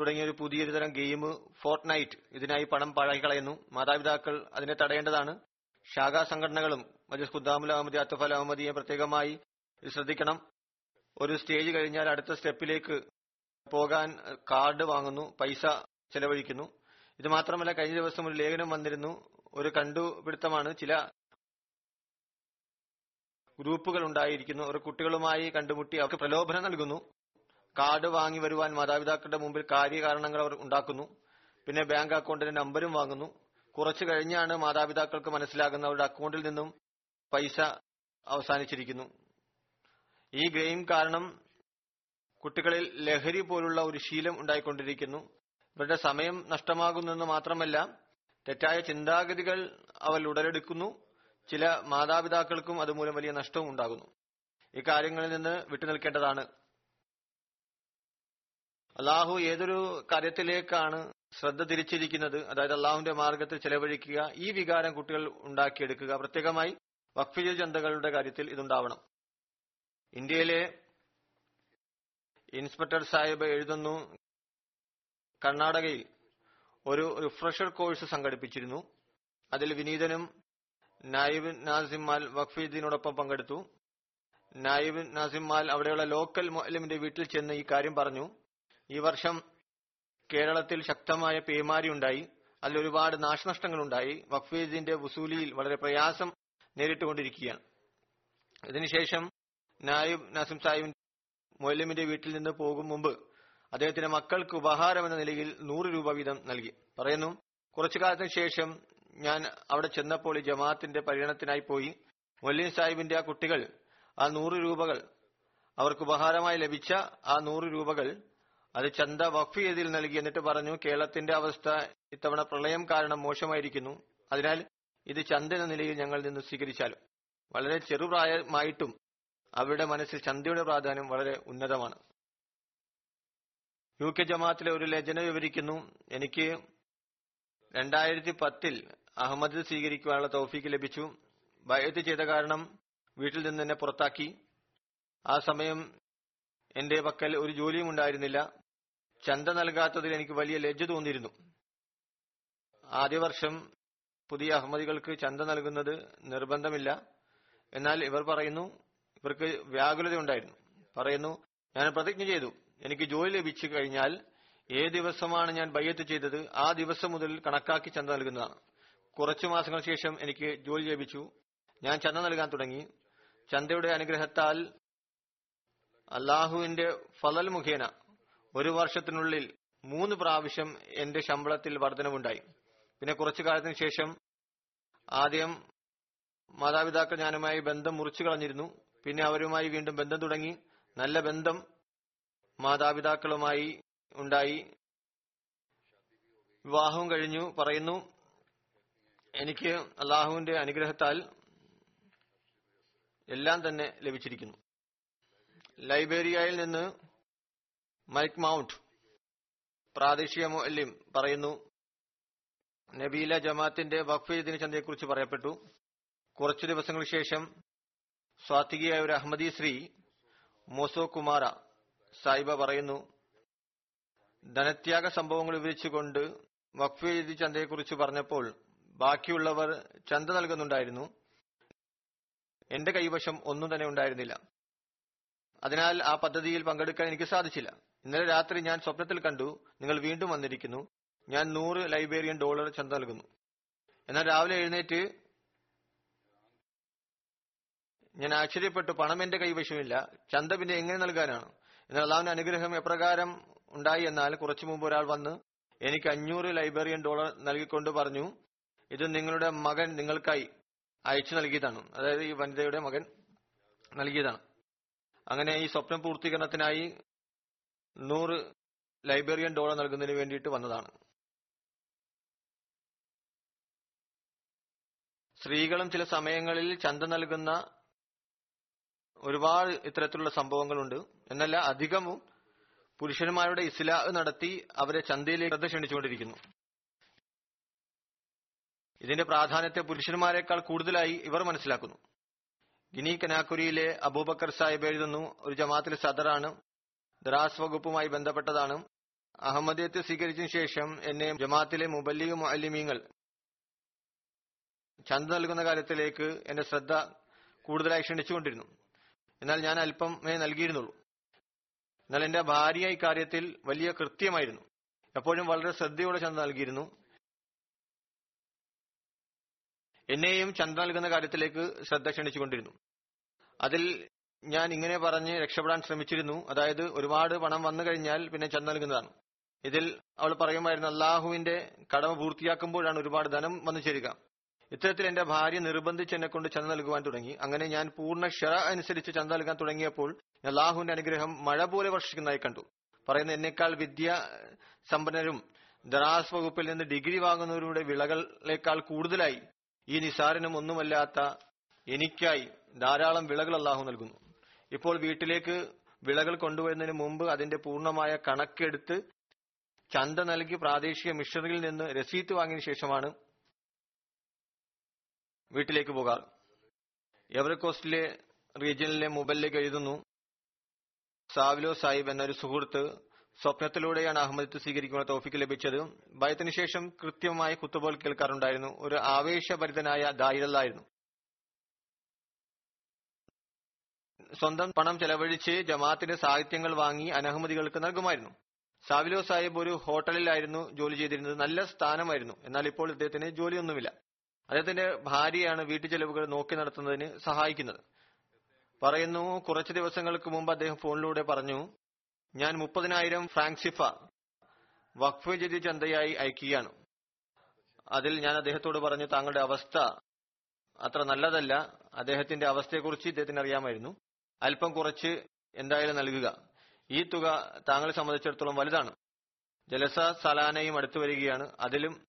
തുടങ്ങിയ ഒരു പുതിയൊരു തരം ഗെയിം ഫോർട്ട് നൈറ്റ് ഇതിനായി പണം പാഴാക്കി കളയുന്നു മാതാപിതാക്കൾ അതിനെ തടയേണ്ടതാണ്. ശാഖാ സംഘടനകളും മജീസ് ഖുദ്ദാമുൽ അഹമ്മദി അത്തഫ് അൽ അഹമ്മദിയെ പ്രത്യേകമായി ശ്രദ്ധിക്കണം. ഒരു സ്റ്റേജ് കഴിഞ്ഞാൽ അടുത്ത സ്റ്റെപ്പിലേക്ക് പോകാൻ കാർഡ് വാങ്ങുന്നു പൈസ ചെലവഴിക്കുന്നു. ഇത് മാത്രമല്ല കഴിഞ്ഞ ദിവസം ഒരു ലേഖനം വന്നിരുന്നു. ഒരു കണ്ടുപിടുത്തമാണ്. ചില ഗ്രൂപ്പുകൾ ഉണ്ടായിരിക്കുന്നു. ഒരു കുട്ടികളുമായി കണ്ടുമുട്ടി അവർക്ക് പ്രലോഭനം നൽകുന്നു. കാർഡ് വാങ്ങി വരുവാൻ മാതാപിതാക്കളുടെ മുമ്പിൽ കാര്യകാരണങ്ങൾ അവർ ഉണ്ടാക്കുന്നു. പിന്നെ ബാങ്ക് അക്കൗണ്ടിന്റെ നമ്പരും വാങ്ങുന്നു. കുറച്ചു കഴിഞ്ഞാണ് മാതാപിതാക്കൾക്ക് മനസ്സിലാകുന്ന അവരുടെ അക്കൗണ്ടിൽ നിന്നും പൈസ അവസാനിച്ചിരിക്കുന്നു. ഈ ഗെയിം കാരണം കുട്ടികളിൽ ലഹരി പോലുള്ള ഒരു ശീലം ഉണ്ടായിക്കൊണ്ടിരിക്കുന്നു. ഇവരുടെ സമയം നഷ്ടമാകുന്നെന്ന് മാത്രമല്ല തെറ്റായ ചിന്താഗതികൾ അവൽ ഉടലെടുക്കുന്നു. ചില മാതാപിതാക്കൾക്കും അതുമൂലം വലിയ നഷ്ടവും ഉണ്ടാകുന്നു. ഇക്കാര്യങ്ങളിൽ കാര്യങ്ങളിൽ നിന്ന് വിട്ടുനിൽക്കേണ്ടതാണ്. അള്ളാഹു ഏതൊരു കാര്യത്തിലേക്കാണ് ശ്രദ്ധ തിരിച്ചിരിക്കുന്നത്? അതായത് അള്ളാഹുവിന്റെ മാർഗത്തിൽ ചെലവഴിക്കുക ഈ വികാരം കുട്ടികൾ ഉണ്ടാക്കിയെടുക്കുക. പ്രത്യേകമായി വഖഫിജ ചന്തകളുടെ കാര്യത്തിൽ ഇതുണ്ടാവണം. ഇന്ത്യയിലെ ഇൻസ്പെക്ടർ സാഹിബ് എഴുതുന്നു കർണാടകയിൽ ഒരു റിഫ്രഷർ കോഴ്സ് സംഘടിപ്പിച്ചിരുന്നു. അതിൽ വിനീതനും നായിബ് നാസിമാൽ വഖഫീദ്ദീനോടൊപ്പം പങ്കെടുത്തു. നായിബ് നാസിമാൽ അവിടെയുള്ള ലോക്കൽ മൊലിമിന്റെ വീട്ടിൽ ചെന്ന് ഈ കാര്യം പറഞ്ഞു. ഈ വർഷം കേരളത്തിൽ ശക്തമായ പേമാരി ഉണ്ടായി. അതിൽ ഒരുപാട് നാശനഷ്ടങ്ങൾ ഉണ്ടായി വഖഫീദിന്റെ വസൂലിയിൽ വളരെ പ്രയാസം നേരിട്ടുകൊണ്ടിരിക്കുകയാണ്. ഇതിനുശേഷം നായിബ് നാസിം സാഹിബ് മൊയ്ലിമിന്റെ വീട്ടിൽ നിന്ന് പോകും മുമ്പ് അദ്ദേഹത്തിന്റെ മക്കൾക്ക് ഉപഹാരം എന്ന നിലയിൽ നൂറ് രൂപ വീതം നൽകി. പറയുന്നു കുറച്ചു കാലത്തിന് ശേഷം ഞാൻ അവിടെ ചെന്നപ്പോൾ ഈ ജമാഅത്തിന്റെ പരിഗണനത്തിനായി പോയി. മൊല്ലീം സാഹിബിന്റെ ആ കുട്ടികൾ ആ നൂറ് രൂപകൾ അവർക്ക് ഉപഹാരമായി ലഭിച്ച ആ നൂറ് രൂപകൾ അത് ചന്ത വഖഫ് ചെയ്തിൽ നൽകി എന്നിട്ട് പറഞ്ഞു കേരളത്തിന്റെ അവസ്ഥ ഇത്തവണ പ്രളയം കാരണം മോശമായിരിക്കുന്നു. അതിനാൽ ഇത് ചന്ത എന്ന നിലയിൽ ഞങ്ങൾ നിന്ന് സ്വീകരിച്ചാലും വളരെ ചെറുപ്രായമായിട്ടും അവരുടെ മനസ്സിൽ ചന്തയുടെ പ്രാധാന്യം വളരെ ഉന്നതമാണ്. യു കെ ജമാഅത്തിലെ ഒരു ലജന വിവരിക്കുന്നു. എനിക്ക് രണ്ടായിരത്തി പത്തിൽ അഹമ്മദ് സ്വീകരിക്കുവാനുള്ള തൗഫീക്ക് ലഭിച്ചു. ബയത്ത് ചെയ്ത കാരണം വീട്ടിൽ നിന്ന് എന്നെ പുറത്താക്കി. ആ സമയം എന്റെ പക്കൽ ഒരു ജോലിയും ഉണ്ടായിരുന്നില്ല. ചന്ത നൽകാത്തതിൽ എനിക്ക് വലിയ ലജ്ജ തോന്നിയിരുന്നു. ആദ്യ വർഷം പുതിയ അഹമ്മദികൾക്ക് ചന്ത നൽകുന്നത് നിർബന്ധമില്ല. എന്നാൽ ഇവർ പറയുന്നു ഇവർക്ക് വ്യാകുലതയുണ്ടായിരുന്നു പറയുന്നു ഞാൻ പ്രതിജ്ഞ ചെയ്തു. എനിക്ക് ജോലി ലഭിച്ചു കഴിഞ്ഞാൽ ഏത് ദിവസമാണ് ഞാൻ ബയ്യത്ത് ചെയ്തത്. ആ ദിവസം മുതൽ കണക്കാക്കി ചന്ത നൽകുന്നതാണ്. കുറച്ചു മാസങ്ങൾക്ക് ശേഷം എനിക്ക് ജോലി ലഭിച്ചു. ഞാൻ ചന്ത നൽകാൻ തുടങ്ങി. ചന്തയുടെ അനുഗ്രഹത്താൽ അള്ളാഹുവിന്റെ ഫലൽ മുഖേന ഒരു വർഷത്തിനുള്ളിൽ മൂന്ന് പ്രാവശ്യം എന്റെ ശമ്പളത്തിൽ വർധനവുണ്ടായി. പിന്നെ കുറച്ചു കാലത്തിന് ശേഷം ആദ്യം മാതാപിതാക്കൾ ഞാനുമായി ബന്ധം മുറിച്ചു കളഞ്ഞിരുന്നു. പിന്നെ അവരുമായി വീണ്ടും ബന്ധം തുടങ്ങി. നല്ല ബന്ധം മാതാപിതാക്കളുമായി ഉണ്ടായി. വിവാഹവും കഴിഞ്ഞു. പറയുന്നു എനിക്ക് അള്ളാഹുവിന്റെ അനുഗ്രഹത്താൽ എല്ലാം തന്നെ ലഭിച്ചിരിക്കുന്നു. ലൈബേരിയയിൽ നിന്ന് മൈക്ക് മൗണ്ട് പ്രാദേശിക മുഅല്ലിം പറയുന്നു നബീല ജമാഅത്തിന്റെ വഖഫ് ദിന ചന്തയെക്കുറിച്ച് പറയപ്പെട്ടു. കുറച്ചു ദിവസങ്ങൾക്ക് ശേഷം സ്വാത്വികയായ ഒരു അഹമ്മദി ശ്രീ മോസോ കുമാര സായിബ പറയുന്നു ധനത്യാഗ സംഭവങ്ങൾ വിവരിച്ചുകൊണ്ട് വഖഫ് ചെയ്തി ചന്തയെക്കുറിച്ച് പറഞ്ഞപ്പോൾ ബാക്കിയുള്ളവർ ചന്ത നൽകുന്നുണ്ടായിരുന്നു. എന്റെ കൈവശം ഒന്നും തന്നെ ഉണ്ടായിരുന്നില്ല. അതിനാൽ ആ പദ്ധതിയിൽ പങ്കെടുക്കാൻ എനിക്ക് സാധിച്ചില്ല. ഇന്നലെ രാത്രി ഞാൻ സ്വപ്നത്തിൽ കണ്ടു. നിങ്ങൾ വീണ്ടും വന്നിരിക്കുന്നു. ഞാൻ നൂറ് ലൈബേറിയൻ ഡോളർ ചന്ത നൽകുന്നു. എന്നാൽ രാവിലെ എഴുന്നേറ്റ് ഞാൻ ആശ്ചര്യപ്പെട്ടു. പണം എന്റെ കൈവശമില്ല ചന്ത പിന്നെ എങ്ങനെ നൽകാനാണ്? എന്നാൽ അള്ളാവിന്റെ അനുഗ്രഹം എപ്രകാരം ഉണ്ടായി എന്നാൽ കുറച്ചു മുമ്പ് ഒരാൾ വന്ന് എനിക്ക് അഞ്ഞൂറ് ലൈബ്രേറിയൻ ഡോളർ നൽകിക്കൊണ്ട് പറഞ്ഞു ഇത് നിങ്ങളുടെ മകൻ നിങ്ങൾക്കായി അയച്ചു നൽകിയതാണ്. അതായത് ഈ വനിതയുടെ മകൻ നൽകിയതാണ്. അങ്ങനെ ഈ സ്വപ്നം പൂർത്തീകരണത്തിനായി നൂറ് ലൈബ്രറിയൻ ഡോളർ നൽകുന്നതിന് വേണ്ടിയിട്ട് വന്നതാണ്. സ്ത്രീകളും ചില സമയങ്ങളിൽ ചന്ത നൽകുന്ന ഒരുപാട് ഇത്തരത്തിലുള്ള സംഭവങ്ങളുണ്ട്. എന്നല്ല അധികവും പുരുഷന്മാരുടെ ഇസ്ലാ നടത്തി അവരെ ചന്തയിലേക്ക് ശ്രദ്ധ ക്ഷണിച്ചുകൊണ്ടിരിക്കുന്നു. ഇതിന്റെ പ്രാധാന്യത്തെ പുരുഷന്മാരെക്കാൾ കൂടുതലായി ഇവർ മനസ്സിലാക്കുന്നു. ഗിനി കനാക്കുരിയിലെ അബൂബക്കർ സാഹിബ് എഴുതുന്നു ഒരു ജമാത്തിലെ സദറാണ് ദറാസ് വകുപ്പുമായി ബന്ധപ്പെട്ടതാണ്. അഹമ്മദിയത്ത് സ്വീകരിച്ചതിനു ശേഷം എന്നെ ജമാഅത്തിലെ മുബല്ലിയും മുഅല്ലിമീങ്ങൾ ചന്ത നൽകുന്ന കാര്യത്തിലേക്ക് എന്റെ ശ്രദ്ധ കൂടുതലായി ക്ഷണിച്ചുകൊണ്ടിരുന്നു. എന്നാൽ ഞാൻ അല്പമേ നൽകിയിരുന്നുള്ളൂ. എന്നാൽ എന്റെ ഭാര്യ ഇക്കാര്യത്തിൽ വലിയ കൃത്യമായിരുന്നു. എപ്പോഴും വളരെ ശ്രദ്ധയോടെ ചന്ത നൽകിയിരുന്നു. എന്നെയും ചന്ത നൽകുന്ന കാര്യത്തിലേക്ക് ശ്രദ്ധ ക്ഷണിച്ചുകൊണ്ടിരുന്നു. അതിൽ ഞാൻ ഇങ്ങനെ പറഞ്ഞ് രക്ഷപ്പെടാൻ ശ്രമിച്ചിരുന്നു. അതായത് ഒരുപാട് പണം വന്നു കഴിഞ്ഞാൽ പിന്നെ ചെന്ന് നൽകുന്നതാണ്. ഇതിൽ അവൾ പറയുമായിരുന്നു അള്ളാഹുവിന്റെ കടമ പൂർത്തിയാക്കുമ്പോഴാണ് ഒരുപാട് ധനം വന്നു ചേരുക. ഇത്തരത്തിൽ എന്റെ ഭാര്യ നിർബന്ധിച്ച് എന്നെ കൊണ്ട് ചന്ത നൽകുവാൻ തുടങ്ങി. അങ്ങനെ ഞാൻ പൂർണ ക്ഷര അനുസരിച്ച് ചന്ത നൽകാൻ തുടങ്ങിയപ്പോൾ അള്ളാഹുവിന്റെ അനുഗ്രഹം മഴ പോലെ വർഷിക്കുന്നതായി കണ്ടു. പറയുന്ന എന്നെക്കാൾ വിദ്യ സമ്പന്നരും ദറാസ് വകുപ്പിൽ നിന്ന് ഡിഗ്രി വാങ്ങുന്നവരുടെ വിളകളേക്കാൾ കൂടുതലായി. ഈ നിസാരനും ഒന്നുമല്ലാത്ത എനിക്കായി ധാരാളം വിളകൾ അള്ളാഹു നൽകുന്നു. ഇപ്പോൾ വീട്ടിലേക്ക് വിളകൾ കൊണ്ടുവരുന്നതിന് മുമ്പ് അതിന്റെ പൂർണമായ കണക്കെടുത്ത് ചന്ത നൽകി പ്രാദേശിക മിഷണറിയിൽ നിന്ന് രസീത്ത് വാങ്ങിയ ശേഷമാണ് വീട്ടിലേക്ക് പോകാറ്. എവറകോസ്റ്റിലെ റീജിയനിലെ മുബല്ലേക്ക് എഴുതുന്നു സാവിലോ സാഹിബ് എന്നൊരു സുഹൃത്ത് സ്വപ്നത്തിലൂടെയാണ് അഹമ്മദത്ത് സ്വീകരിക്കുന്ന തോഫിക്ക് ലഭിച്ചത്. ഭയത്തിനു ശേഷം കൃത്യമായി കുത്തുപോൽ കേൾക്കാറുണ്ടായിരുന്നു. ഒരു ആവേശഭരിതനായ ദായിരല്ലായിരുന്നു സ്വന്തം പണം ചെലവഴിച്ച് ജമാഅത്തിന്റെ സാഹിത്യങ്ങൾ വാങ്ങി അനഹമ്മദികൾക്ക് നൽകുമായിരുന്നു. സാവിലോ സാഹിബ് ഒരു ഹോട്ടലിലായിരുന്നു ജോലി ചെയ്തിരുന്നത്. നല്ല സ്ഥാനമായിരുന്നു. എന്നാൽ ഇപ്പോൾ ഇദ്ദേഹത്തിന് ജോലിയൊന്നുമില്ല. അദ്ദേഹത്തിന്റെ ഭാര്യയാണ് വീട്ടു ചെലവുകൾ നോക്കി നടത്തുന്നതിന് സഹായിക്കുന്നത്. പറയുന്നു കുറച്ച് ദിവസങ്ങൾക്ക് മുമ്പ് അദ്ദേഹം ഫോണിലൂടെ പറഞ്ഞു ഞാൻ മുപ്പതിനായിരം ഫ്രാങ്ക്സിഫ വഖഫ് ജതി ചന്തയായി അയക്കുകയാണ്. അതിൽ ഞാൻ അദ്ദേഹത്തോട് പറഞ്ഞു താങ്കളുടെ അവസ്ഥ അത്ര നല്ലതല്ല. അദ്ദേഹത്തിന്റെ അവസ്ഥയെക്കുറിച്ച് ഇദ്ദേഹത്തിന് അറിയാമായിരുന്നു. അല്പം കുറച്ച് എന്തായാലും നൽകുക. ഈ തുക താങ്കളെ സംബന്ധിച്ചിടത്തോളം വലുതാണ്. ജലസ സലാനയും അടുത്തു വരികയാണ്. അതിലും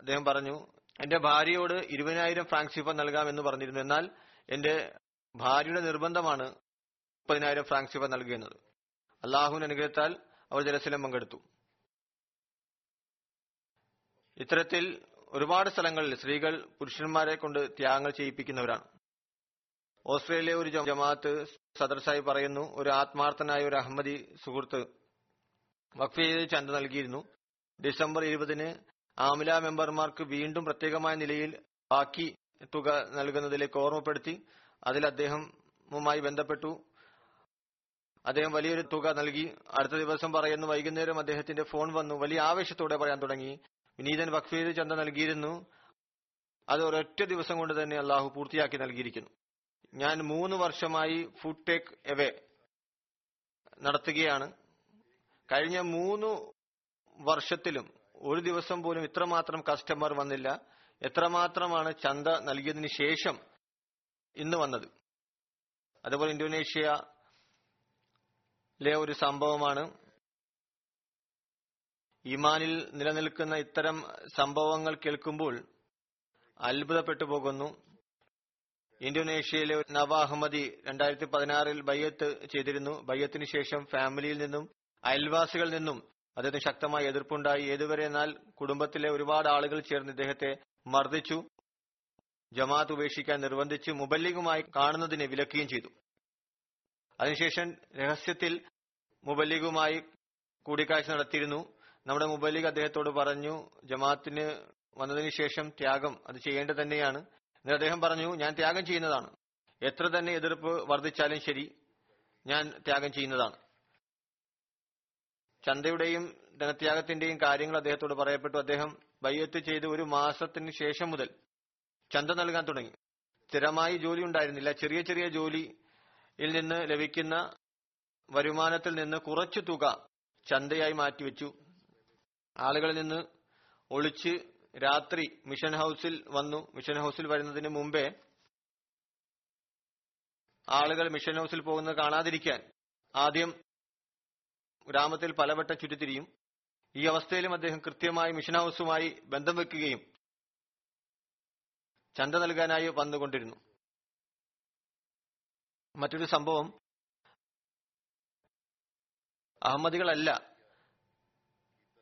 അദ്ദേഹം പറഞ്ഞു എന്റെ ഭാര്യയോട് ഇരുപതിനായിരം ഫ്രാങ്സിഫ നൽകാമെന്ന് പറഞ്ഞിരുന്നു. എന്നാൽ എന്റെ ഭാര്യയുടെ നിർബന്ധമാണ് മുപ്പതിനായിരം ഫ്രാങ്ക് നൽകുക എന്നത് അള്ളാഹുവിന്റെ അനുഗ്രഹത്താൽ അവർ ജലസിലം പങ്കെടുത്തു. ഇത്തരത്തിൽ ഒരുപാട് സ്ഥലങ്ങളിൽ സ്ത്രീകൾ പുരുഷന്മാരെ കൊണ്ട് ത്യാഗങ്ങൾ ചെയ്യിപ്പിക്കുന്നവരാണ്. ഓസ്ട്രേലിയ ഒരു ജമാഅത്ത് സദർ സാഹിബ് പറയുന്നു ഒരു ആത്മാർത്ഥനായ ഒരു അഹമ്മദി സുഹൃത്ത് വഖഫ് ചെയ്ത് ചന്ത നൽകിയിരുന്നു. ഡിസംബർ ഇരുപതിന് ആമില മെമ്പർമാർക്ക് വീണ്ടും പ്രത്യേകമായ നിലയിൽ ബാക്കി തുക നൽകുന്നതിലേക്ക് ഓർമ്മപ്പെടുത്തി. അതിൽ അദ്ദേഹവുമായി ബന്ധപ്പെട്ടു. അദ്ദേഹം വലിയൊരു തുക നൽകി. അടുത്ത ദിവസം പറയുന്നു വൈകുന്നേരം അദ്ദേഹത്തിന്റെ ഫോൺ വന്നു. വലിയ ആവേശത്തോടെ പറയാൻ തുടങ്ങി. വിനീതൻ വഖഫ് ചെയ്ത് ചന്ത നൽകിയിരുന്നു. അത് ഒരൊറ്റ ദിവസം കൊണ്ട് തന്നെ അള്ളാഹു പൂർത്തിയാക്കി നൽകിയിരിക്കുന്നു. ഞാൻ മൂന്ന് വർഷമായി ഫുഡ് ടേക്ക് എവേ നടത്തുകയാണ്. കഴിഞ്ഞ മൂന്ന് വർഷത്തിലും ഒരു ദിവസം പോലും ഇത്രമാത്രം കസ്റ്റമർ വന്നില്ല. എത്രമാത്രമാണ് ചന്ത നൽകിയതിന് ശേഷം ഇന്ന് വന്നത്. അതുപോലെ ഇന്തോനേഷ്യയിലെ ഒരു സംഭവമാണ്. ഇമാനിൽ നിലനിൽക്കുന്ന ഇത്തരം സംഭവങ്ങൾ കേൾക്കുമ്പോൾ അത്ഭുതപ്പെട്ടു പോകുന്നു. ഇന്തോനേഷ്യയിലെ നവ രണ്ടായിരത്തി പതിനാറിൽ ബയ്യത്ത് ചെയ്തിരുന്നു. ബയ്യത്തിന് ശേഷം ഫാമിലിയിൽ നിന്നും അയൽവാസികളിൽ നിന്നും അദ്ദേഹത്തിന് ശക്തമായ എതിർപ്പുണ്ടായി. ഏതുവരെ എന്നാൽ കുടുംബത്തിലെ ഒരുപാട് ആളുകൾ ചേർന്ന് ഇദ്ദേഹത്തെ മർദ്ദിച്ചു ജമാഅത്ത് ഉപേക്ഷിക്കാൻ നിർബന്ധിച്ച് മുബല്ലിഗുമായി കാണുന്നതിനെ വിലക്കുകയും ചെയ്തു. അതിനുശേഷം രഹസ്യത്തിൽ മുബല്ലിഗുമായി കൂടിക്കാഴ്ച നടത്തിയിരുന്നു. നമ്മുടെ മുബലിക് അദ്ദേഹത്തോട് പറഞ്ഞു ജമാഅത്തിന് വന്നതിന് ശേഷം ത്യാഗം അത് ചെയ്യേണ്ടത് തന്നെയാണ്. എന്നിട്ട് അദ്ദേഹം പറഞ്ഞു ഞാൻ ത്യാഗം ചെയ്യുന്നതാണ്. എത്ര തന്നെ എതിർപ്പ് വർദ്ധിച്ചാലും ശരി ഞാൻ ത്യാഗം ചെയ്യുന്നതാണ്. ചന്തയുടെയും ധനത്യാഗത്തിന്റെയും കാര്യങ്ങൾ അദ്ദേഹത്തോട് പറയപ്പെട്ടു. അദ്ദേഹം ബയ്യത്ത് ചെയ്ത് ഒരു മാസത്തിന് ശേഷം മുതൽ ചന്ത നൽകാൻ തുടങ്ങി. സ്ഥിരമായി ജോലി ഉണ്ടായിരുന്നില്ല. ചെറിയ ചെറിയ ജോലിയിൽ നിന്ന് ലഭിക്കുന്ന വരുമാനത്തിൽ നിന്ന് കുറച്ചു തുക ചന്തയായി മാറ്റിവെച്ചു. ആളുകളിൽ നിന്ന് ഒളിച്ച് രാത്രി മിഷൻ ഹൗസിൽ വന്നു. മിഷൻ ഹൗസിൽ വരുന്നതിന് മുമ്പേ ആളുകൾ മിഷൻ ഹൗസിൽ പോകുന്നത് കാണാതിരിക്കാൻ ആദ്യം ഗ്രാമത്തിൽ പലവട്ടം ചുറ്റിത്തിരിയും. ഈ അവസ്ഥയിലും അദ്ദേഹം കൃത്യമായി മിഷൻ ഹൗസുമായി ബന്ധം വെക്കുകയും ചന്ത നൽകാനായി വന്നുകൊണ്ടിരുന്നു. മറ്റൊരു സംഭവം അഹമ്മദികളല്ല.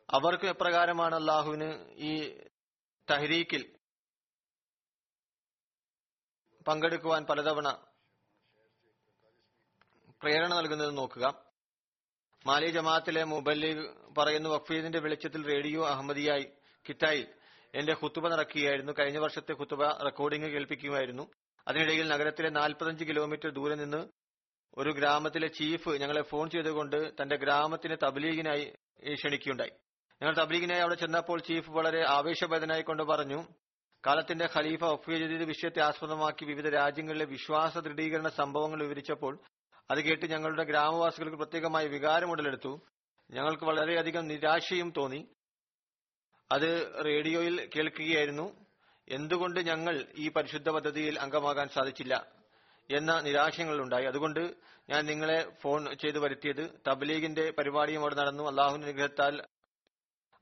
അവർക്ക് എപ്രകാരമാണ് അള്ളാഹുവിന് ഈ തഹരീക്കിൽ പങ്കെടുക്കുവാൻ പലതവണ പ്രേരണ നൽകുന്നത് നോക്കുക. മാലി ജമാഅത്തിലെ മുബല്ലി പറയുന്ന വഖഫീദിന്റെ വെളിച്ചത്തിൽ റേഡിയോ അഹമ്മദിയായി കിറ്റായിൽ എന്റെ ഹുത്തുബ നടക്കുകയായിരുന്നു. കഴിഞ്ഞ വർഷത്തെ ഹുത്തുബ റെക്കോർഡിംഗ് കേൾപ്പിക്കുമായിരുന്നു. അതിനിടയിൽ നഗരത്തിലെ നാൽപ്പത്തഞ്ച് കിലോമീറ്റർ ദൂരെ നിന്ന് ഒരു ഗ്രാമത്തിലെ ചീഫ് ഞങ്ങളെ ഫോൺ ചെയ്തുകൊണ്ട് തന്റെ ഗ്രാമത്തിന് തബ്ലീഗിനായി ക്ഷണിക്കുകയുണ്ടായി. ഞങ്ങൾ തബ്ലീഗിനായി അവിടെ ചെന്നപ്പോൾ ചീഫ് വളരെ ആവേശഭരിതനായി കൊണ്ട് പറഞ്ഞു കാലത്തിന്റെ ഖലീഫ ഒഫീജദീദ് വിഷയത്തെ ആസ്പദമാക്കി വിവിധ രാജ്യങ്ങളിലെ വിശ്വാസ ദൃഢീകരണ സംഭവങ്ങൾ വിവരിച്ചപ്പോൾ അത് കേട്ട് ഞങ്ങളുടെ ഗ്രാമവാസികൾക്ക് പ്രത്യേകമായ വികാരം ഉടലെടുത്തു ഞങ്ങൾക്ക് വളരെയധികം നിരാശയും തോന്നി. അത് റേഡിയോയിൽ കേൾക്കുകയായിരുന്നു. എന്തുകൊണ്ട് ഞങ്ങൾ ഈ പരിശുദ്ധ പദ്ധതിയിൽ അംഗമാകാൻ സാധിച്ചില്ല എന്ന നിരാശങ്ങളുണ്ടായി അതുകൊണ്ട് ഞാൻ നിങ്ങളെ ഫോൺ ചെയ്തു വരുത്തിയത് തബ്ലീഗിന്റെ പരിപാടിയും അവിടെ നടന്നു. അള്ളാഹുവിന്റെ അനുഗ്രഹത്താൽ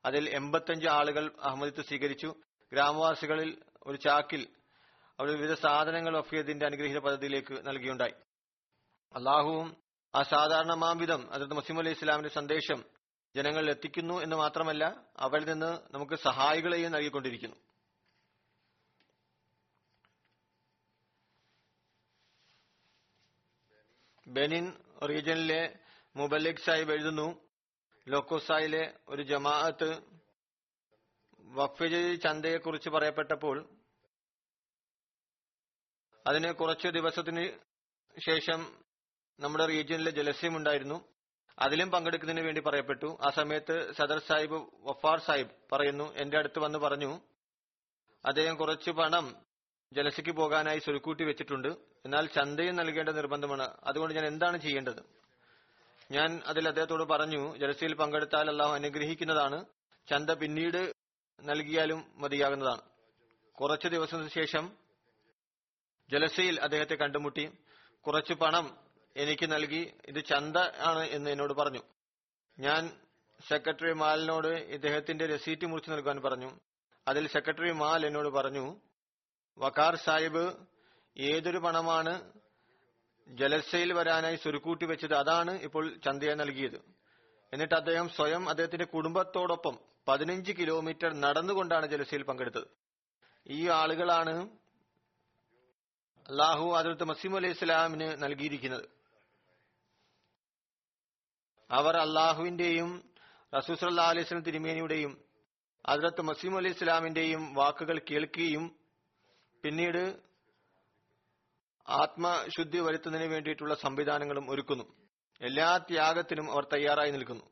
അതിൽ എൺപത്തഞ്ച് ആളുകൾ അഹമ്മദിത്ത് സ്വീകരിച്ചു. ഗ്രാമവാസികളിൽ ഒരു ചാക്കിൽ അവർ വിവിധ സാധനങ്ങൾ വഫിയത്തിന്റെ അനുഗ്രഹീത പദ്ധതിയിലേക്ക് നൽകിയുണ്ടായി. അള്ളാഹുവും ആ സാധാരണ മാംവിധം അതായത് മസീം അലി ഇസ്ലാമിന്റെ സന്ദേശം ജനങ്ങളിൽ എത്തിക്കുന്നു എന്ന് മാത്രമല്ല അവരിൽ നിന്ന് നമുക്ക് സഹായികളെയും നൽകിക്കൊണ്ടിരിക്കുന്നു. ബെനിൻ റീജിയനിലെ മുബല്ലിക് സാഹിബ് എഴുതുന്നു ലോക്കോസായിലെ ഒരു ജമാഅത്ത് വഖഫ് ചന്തയെക്കുറിച്ച് പറയപ്പെട്ടപ്പോൾ അതിന് കുറച്ച് ദിവസത്തിന് ശേഷം നമ്മുടെ റീജിയനിലെ ജലസ്യം ഉണ്ടായിരുന്നു. അതിലും പങ്കെടുക്കുന്നതിന് വേണ്ടി പറയപ്പെട്ടു. ആ സമയത്ത് സദർ സാഹിബ് വഫാർ സാഹിബ് പറയുന്നു എന്റെ അടുത്ത് വന്ന് പറഞ്ഞു അദ്ദേഹം കുറച്ച് പണം ജലസയ്ക്ക് പോകാനായി സ്വരുക്കൂട്ടി വെച്ചിട്ടുണ്ട്. എന്നാൽ ചന്തയും നൽകേണ്ട നിർബന്ധമാണ്. അതുകൊണ്ട് ഞാൻ എന്താണ് ചെയ്യേണ്ടത്? ഞാൻ അതിൽ അദ്ദേഹത്തോട് പറഞ്ഞു ജലസയിൽ പങ്കെടുത്താൽ അള്ളാഹു അനുഗ്രഹിക്കുന്നതാണ്. ചന്ത പിന്നീട് നൽകിയാലും മതിയാകുന്നതാണ്. കുറച്ചു ദിവസത്തിന് ശേഷം ജലസയിൽ അദ്ദേഹത്തെ കണ്ടുമുട്ടി. കുറച്ച് പണം എനിക്ക് നൽകി. ഇത് ചന്ത ആണ് എന്ന് എന്നോട് പറഞ്ഞു. ഞാൻ സെക്രട്ടറി മാലിനോട് ഇദ്ദേഹത്തിന്റെ രസീറ്റ് മുറിച്ചു നൽകാൻ പറഞ്ഞു. അതിൽ സെക്രട്ടറി മാൽ എന്നോട് പറഞ്ഞു വക്കാർ സാഹിബ് ഏതൊരു പണമാണ് ജലസയിൽ വരാനായി സ്വരുക്കൂട്ടി വെച്ചത് അതാണ് ഇപ്പോൾ ചന്തയെ നൽകിയത്. എന്നിട്ട് അദ്ദേഹം സ്വയം അദ്ദേഹത്തിന്റെ കുടുംബത്തോടൊപ്പം പതിനഞ്ച് കിലോമീറ്റർ നടന്നുകൊണ്ടാണ് ജലസയിൽ പങ്കെടുത്തത്. ഈ ആളുകളാണ് അള്ളാഹു അതിർത്ത് മസീം അലൈഹി ഇസ്ലാമിന് നൽകിയിരിക്കുന്നത്. അവർ അള്ളാഹുവിന്റെയും റസൂസല്ലാ അലൈഹി സ്വലം തിരുമേനിയുടെയും അതിർത്ത് മസീം അലൈഹി ഇസ്ലാമിന്റെയും വാക്കുകൾ കേൾക്കുകയും പിന്നീട് ആത്മശുദ്ധി വരുത്തുന്നതിന് വേണ്ടിയിട്ടുള്ള സംവിധാനങ്ങളും ഒരുക്കുന്നു. എല്ലാ ത്യാഗത്തിനും അവർ തയ്യാറായി നിൽക്കുന്നു.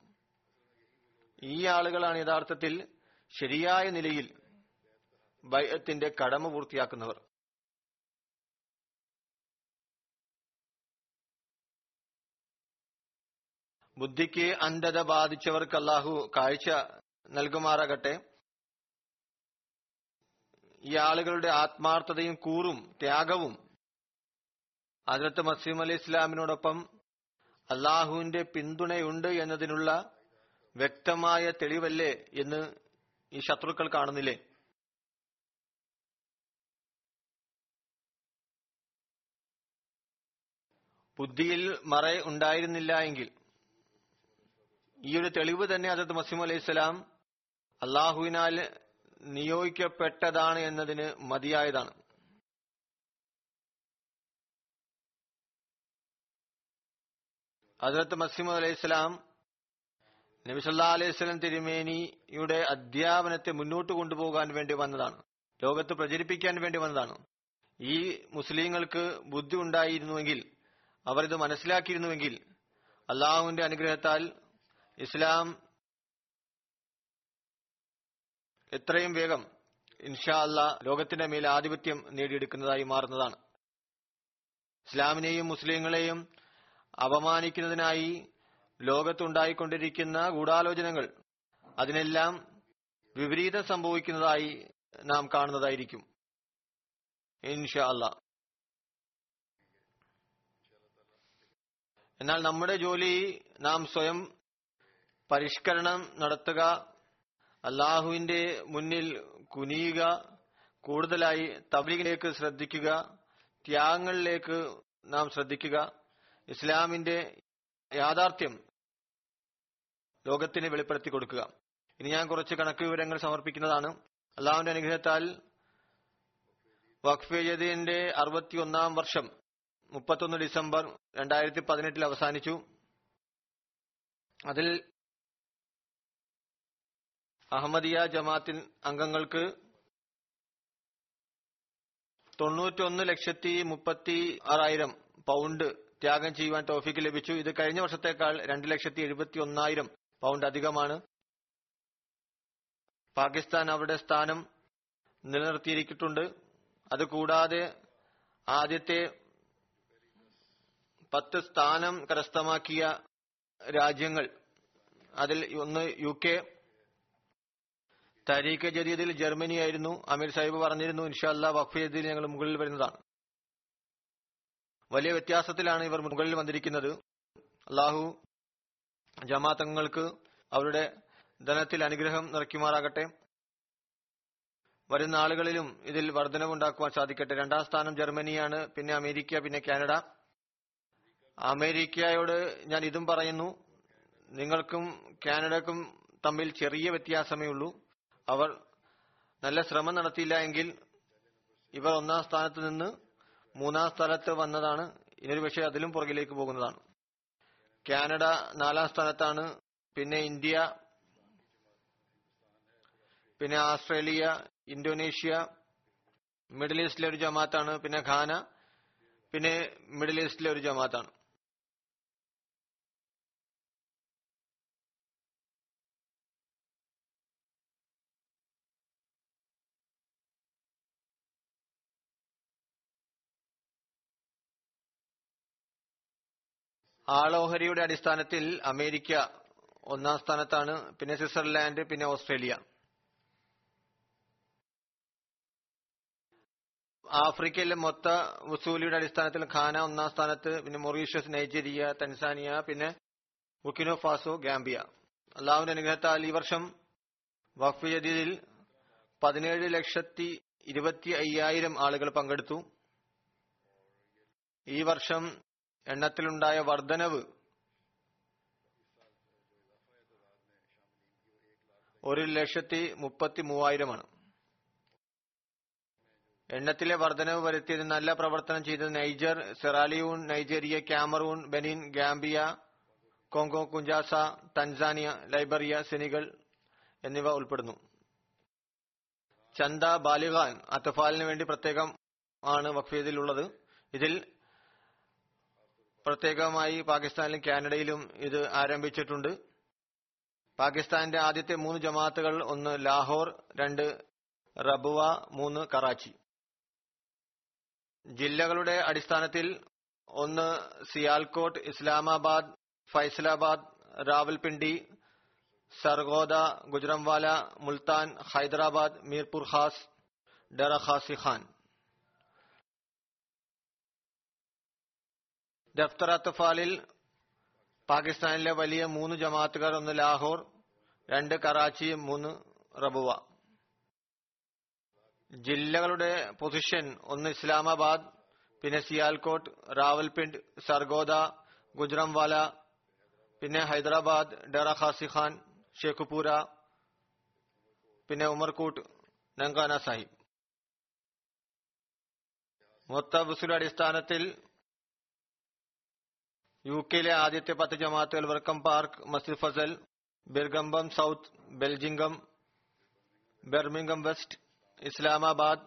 ഈ ആളുകളാണ് യഥാർത്ഥത്തിൽ ശരിയായ നിലയിൽ ബൈഅത്തിന്റെ കടമ പൂർത്തിയാക്കുന്നവർ. ബുദ്ധിക്ക് അന്ധത ബാധിച്ചവർക്ക് അല്ലാഹു കാഴ്ച നൽകുമാറാകട്ടെ. ഈ ആളുകളുടെ ആത്മാർത്ഥതയും കൂറും ത്യാഗവും അതിർത്ത് മസീം അലി ഇസ്ലാമിനോടൊപ്പം അള്ളാഹുവിന്റെ പിന്തുണയുണ്ട് എന്നതിനുള്ള വ്യക്തമായ തെളിവല്ലേ എന്ന് ഈ ശത്രുക്കൾ കാണുന്നില്ലേ? ബുദ്ധിയിൽ മറ ഉണ്ടായിരുന്നില്ല എങ്കിൽ. ഈ ഒരു തെളിവ് തന്നെ അതത് മസീം അലൈഹി സ്വലാം അള്ളാഹുവിനാൽ നിയോഗിക്കപ്പെട്ടതാണ് എന്നതിന് മതിയായതാണ്. ഹജറത്ത് മസീമദ് അലൈഹി സ്വലാം നബിസല്ലാ അലൈഹി സ്വലം തിരുമേനിയുടെ അധ്യാപനത്തെ മുന്നോട്ട് കൊണ്ടുപോകാൻ വേണ്ടി വന്നതാണ്. ലോകത്ത് പ്രചരിപ്പിക്കാൻ വേണ്ടി വന്നതാണ്. ഈ മുസ്ലിങ്ങൾക്ക് ബുദ്ധി ഉണ്ടായിരുന്നുവെങ്കിൽ അവർ ഇത് മനസ്സിലാക്കിയിരുന്നുവെങ്കിൽ അള്ളാഹുവിന്റെ അനുഗ്രഹത്താൽ ഇസ്ലാം എത്രയും വേഗം ഇൻഷാ അല്ലാ ലോകത്തിന്റെ മേൽ ആധിപത്യം നേടിയെടുക്കുന്നതായി മാറുന്നതാണ്. ഇസ്ലാമിനെയും മുസ്ലിങ്ങളെയും അപമാനിക്കുന്നതിനായി ലോകത്തുണ്ടായിക്കൊണ്ടിരിക്കുന്ന ഗൂഢാലോചനകൾ അതിനെല്ലാം വിപരീതം സംഭവിക്കുന്നതായി നാം കാണുന്നതായിരിക്കും. ഇൻഷാ എന്നാൽ നമ്മുടെ ജോലി നാം സ്വയം പരിഷ്കരണം നടത്തുക അള്ളാഹുവിന്റെ മുന്നിൽ കുനിയുക കൂടുതലായി തബ്ലീഗിലേക്ക് ശ്രദ്ധിക്കുക ത്യാഗങ്ങളിലേക്ക് നാം ശ്രദ്ധിക്കുക. ഇസ്ലാമിന്റെ യാഥാർത്ഥ്യം ലോകത്തിന് വെളിപ്പെടുത്തി കൊടുക്കുക. ഇനി ഞാൻ കുറച്ച് കണക്ക് വിവരങ്ങൾ സമർപ്പിക്കുന്നതാണ്. അള്ളാഹുവിന്റെ അനുഗ്രഹത്താൽ വഖഫ് അറുപത്തിയൊന്നാം വർഷം മുപ്പത്തൊന്ന് ഡിസംബർ രണ്ടായിരത്തി പതിനെട്ടിൽ അവസാനിച്ചു. അതിൽ അഹമ്മദിയ ജമാത്തിൻ അംഗങ്ങൾക്ക് തൊണ്ണൂറ്റൊന്ന് ലക്ഷത്തി മുപ്പത്തി ആറായിരം പൗണ്ട് ത്യാഗം ചെയ്യുവാൻ ടോഫിക്ക് ലഭിച്ചു. ഇത് കഴിഞ്ഞ വർഷത്തേക്കാൾ രണ്ട് ലക്ഷത്തി എഴുപത്തി ഒന്നായിരം പൗണ്ട് അധികമാണ്. പാകിസ്ഥാൻ അവരുടെ സ്ഥാനം നിലനിർത്തിയിരിക്കുന്നുണ്ട്. അതുകൂടാതെ ആദ്യത്തെ പത്ത് സ്ഥാനം കരസ്ഥമാക്കിയ രാജ്യങ്ങൾ അതിൽ ഒന്ന് യു കെ തരീഖ് ജദീദിൽ ജർമ്മനി ആയിരുന്നു. അമീർ സാഹിബ് പറഞ്ഞിരുന്നു ഇൻഷാല്ല വഖഫ് ജദീദിൽ ഞങ്ങൾ മുകളിൽ വരുന്നതാണ്. വലിയ വ്യത്യാസത്തിലാണ് ഇവർ മുകളിൽ വന്നിരിക്കുന്നത്. അള്ളാഹു ജമാഅത്തങ്ങൾക്ക് അവരുടെ ധനത്തിൽ അനുഗ്രഹം നിറയ്ക്കുമാറാകട്ടെ. വരുന്ന ആളുകളിലും ഇതിൽ വർധനവുണ്ടാക്കുവാൻ സാധിക്കട്ടെ. രണ്ടാം സ്ഥാനം ജർമ്മനിയാണ് പിന്നെ അമേരിക്ക പിന്നെ കാനഡ. അമേരിക്കയോട് ഞാൻ ഇതും പറയുന്നു. നിങ്ങൾക്കും കാനഡക്കും തമ്മിൽ ചെറിയ വ്യത്യാസമേ ഉള്ളൂ. അവർ നല്ല ശ്രമം നടത്തിയില്ല എങ്കിൽ ഇവർ ഒന്നാം സ്ഥാനത്ത് നിന്ന് മൂന്നാം സ്ഥലത്ത് വന്നതാണ്. ഇനൊരു പക്ഷേ അതിലും പുറകിലേക്ക് പോകുന്നതാണ്. കാനഡ നാലാം സ്ഥാനത്താണ്. പിന്നെ ഇന്ത്യ പിന്നെ ആസ്ട്രേലിയ ഇന്തോനേഷ്യ മിഡിൽ ഈസ്റ്റിലെ ഒരു ജമാത്താണ്. പിന്നെ ഖാന പിന്നെ മിഡിൽ ഈസ്റ്റിലെ ഒരു ജമാത്താണ്. ആളോഹരിയുടെ അടിസ്ഥാനത്തിൽ അമേരിക്ക ഒന്നാം സ്ഥാനത്താണ് പിന്നെ സ്വിറ്റ്സർലാൻഡ് പിന്നെ ഓസ്ട്രേലിയ. ആഫ്രിക്കയിലെ മൊത്ത വസൂലിയുടെ അടിസ്ഥാനത്തിൽ ഖാന ഒന്നാം സ്ഥാനത്ത് പിന്നെ മൊറീഷ്യസ് നൈജീരിയ തൻസാനിയ പിന്നെ ബുക്കിനോ ഫാസോ ഗാംബിയ. അള്ളാഹുവിന്റെ അനുഗ്രഹത്താൽ ഈ വർഷം വഖഫ് ജദീദിൽ പതിനേഴ് ലക്ഷത്തി ഇരുപത്തി അയ്യായിരം ആളുകൾ പങ്കെടുത്തു. ഈ വർഷം എണ്ണത്തിലുണ്ടായ വർധനവ്. ഒരു ലക്ഷത്തി മുപ്പത്തി മൂവായിരമാണ്. എണ്ണത്തിലെ വർധനവ് വരുത്തിയത് നല്ല പ്രവർത്തനം ചെയ്തത് Niger Sierra Leone Nigeria Cameroon Benin Gambia Congo Kinshasa Tanzania Liberia Senegal എന്നിവ ഉൾപ്പെടുന്നു. ചന്ദ ബാലിഖാൻ അത്തഫാലിന് വേണ്ടി പ്രത്യേകം ആണ് വഖഫീദിലുള്ളത്. ഇതിൽ പ്രത്യേകമായി പാകിസ്ഥാനിലും കാനഡയിലും ഇത് ആരംഭിച്ചിട്ടുണ്ട്. പാകിസ്ഥാന്റെ ആദ്യത്തെ മൂന്ന് ജമാഅത്തുകൾ ഒന്ന് ലാഹോർ രണ്ട് റബുവ മൂന്ന് കറാച്ചി. ജില്ലകളുടെ അടിസ്ഥാനത്തിൽ ഒന്ന് സിയാൽകോട്ട് ഇസ്ലാമാബാദ് ഫൈസലാബാദ് റാവൽപിണ്ടി സർഗോദ ഗുജറംവാല മുൽത്താൻ ഹൈദരാബാദ് മീർപുർ ഖാസ് ഡറ ഖാസി ഖാൻ. ദഫ്തർ അത്തഫാലിൽ പാകിസ്ഥാനിലെ വലിയ മൂന്ന് ജമാഅത്തുകാർ ഒന്ന് ലാഹോർ രണ്ട് കറാച്ചി മൂന്ന് റബുവ. ജില്ലകളുടെ പൊസിഷൻ ഒന്ന് ഇസ്ലാമാബാദ് പിന്നെ സിയാൽകോട്ട് റാവൽപിണ്ട് സർഗോദ ഗുജറംവാല പിന്നെ ഹൈദരാബാദ് ഡെറ ഖാസി ഖാൻ ഷേഖുപൂര പിന്നെ ഉമർകൂട്ട് നങ്കാന സാഹിബ്. മൊത്ത ബുസുര അടിസ്ഥാനത്തിൽ യു കെയിലെ ആദ്യത്തെ പത്ത് ജമാഅത്തുകൾ വർക്കം Park Masjid Fazl Birmingham South Birmingham Birmingham West Islamabad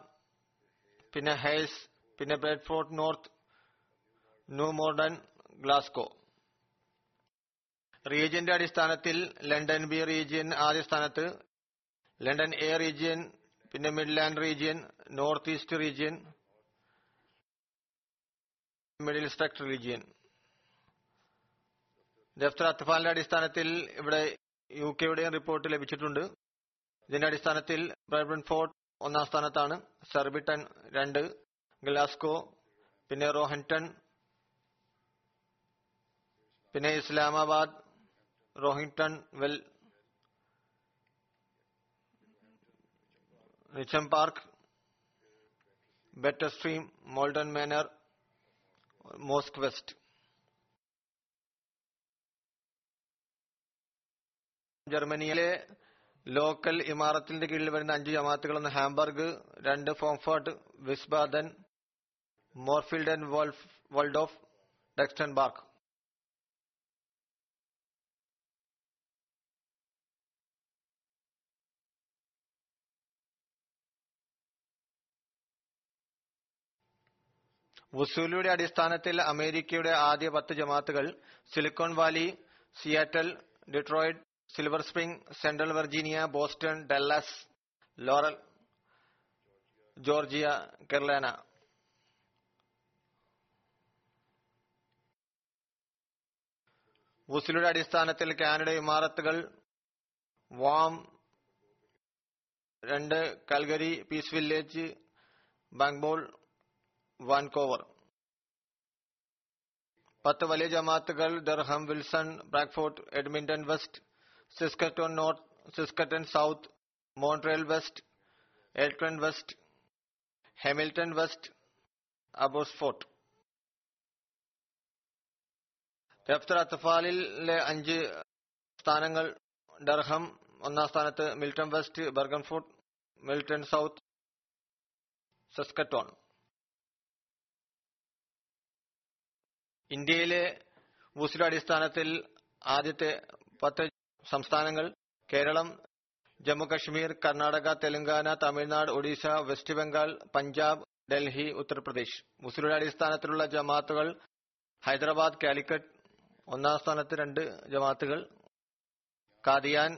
പിന്നെ ഹെയ്സ് പിന്നെ Bradford North New Morden Glasgow. റീജിയന്റെ അടിസ്ഥാനത്തിൽ ലണ്ടൻ ബി റീജിയൻ ആദ്യ സ്ഥാനത്ത് ലണ്ടൻ എ റീജിയൻ പിന്നെ Midland region North East region middle struct region. ദഫ്തർ അത്ഫാലിന്റെ അടിസ്ഥാനത്തിൽ ഇവിടെ യു കെയുടെയും റിപ്പോർട്ട് ലഭിച്ചിട്ടുണ്ട്. ഇതിന്റെ അടിസ്ഥാനത്തിൽ ബ്രൈബൺ ഫോർട്ട് ഒന്നാം സ്ഥാനത്താണ് സർബിട്ടൺ രണ്ട് ഗ്ലാസ്കോ പിന്നെ റോഹൻടൺ പിന്നെ ഇസ്ലാമാബാദ് റോഹിംഗ്ടൺ വെൽ റിച്ചം പാർക്ക് ബെറ്റർ സ്ട്രീം മോൾഡൺ മാനർ മോസ്ക് വെസ്റ്റ്. ജർമ്മനിയിലെ ലോക്കൽ ഇമാറത്തിന്റെ കീഴിൽ വരുന്ന അഞ്ച് ജമാഅത്തുകൾ ഹാംബർഗ് രണ്ട് ഫോംഫർട്ട് വിസ്ബാദൻ മോർഫിൽഡൻ വോൾഫ് വോൾഡോഫ് ഡെക്സ്റ്റൻബാർക്ക് ബാർക്ക്. വുസൂലിയുടെ അടിസ്ഥാനത്തിൽ അമേരിക്കയുടെ ആദ്യ പത്ത് ജമാത്തുകൾ Silicon Valley Seattle Detroit Silver Spring Central Virginia Boston Dallas Laurel Georgia Carolina വുസിലുടെ അടിസ്ഥാനത്തിൽ കാനഡ ഇമാറത്തുകൾ വാം രണ്ട് കൽഗരി പീസ് വില്ലേജ് ബാങ്ക്ബോൾ വാൻകോവർ. പത്ത് വലിയ ജമാത്തുകൾ Durham Wilson Bradford Edmonton West Saskatoon North Saskatoon South Montreal West Elton West Hamilton West Abbotsford ദഫ്തർ അത്തഫാലിലെ അഞ്ച് സ്ഥാനങ്ങൾ Durham ഒന്നാം സ്ഥാനത്ത് മിൽട്ടൺ വെസ്റ്റ് ബർഗൻഫോർട്ട് മിൽട്ടൺ സൗത്ത് സസ്കറ്റോൺ ഇന്ത്യയിലെ വുസില അടിസ്ഥാനത്തിൽ ആദ്യത്തെ പത്ത് സംസ്ഥാനങ്ങൾ കേരളം ജമ്മു കശ്മീർ കർണാടക തെലങ്കാന തമിഴ്നാട് ഒഡീഷ വെസ്റ്റ് ബംഗാൾ പഞ്ചാബ് ഡൽഹി ഉത്തർപ്രദേശ്. മുസ്ലിയുടെ അടിസ്ഥാനത്തിലുള്ള ജമാഅത്തുകൾ ഹൈദരാബാദ് കാലിക്കറ്റ് ഒന്നാം സ്ഥാനത്ത് രണ്ട് ജമാഅത്തുകൾ കാദിയാൻ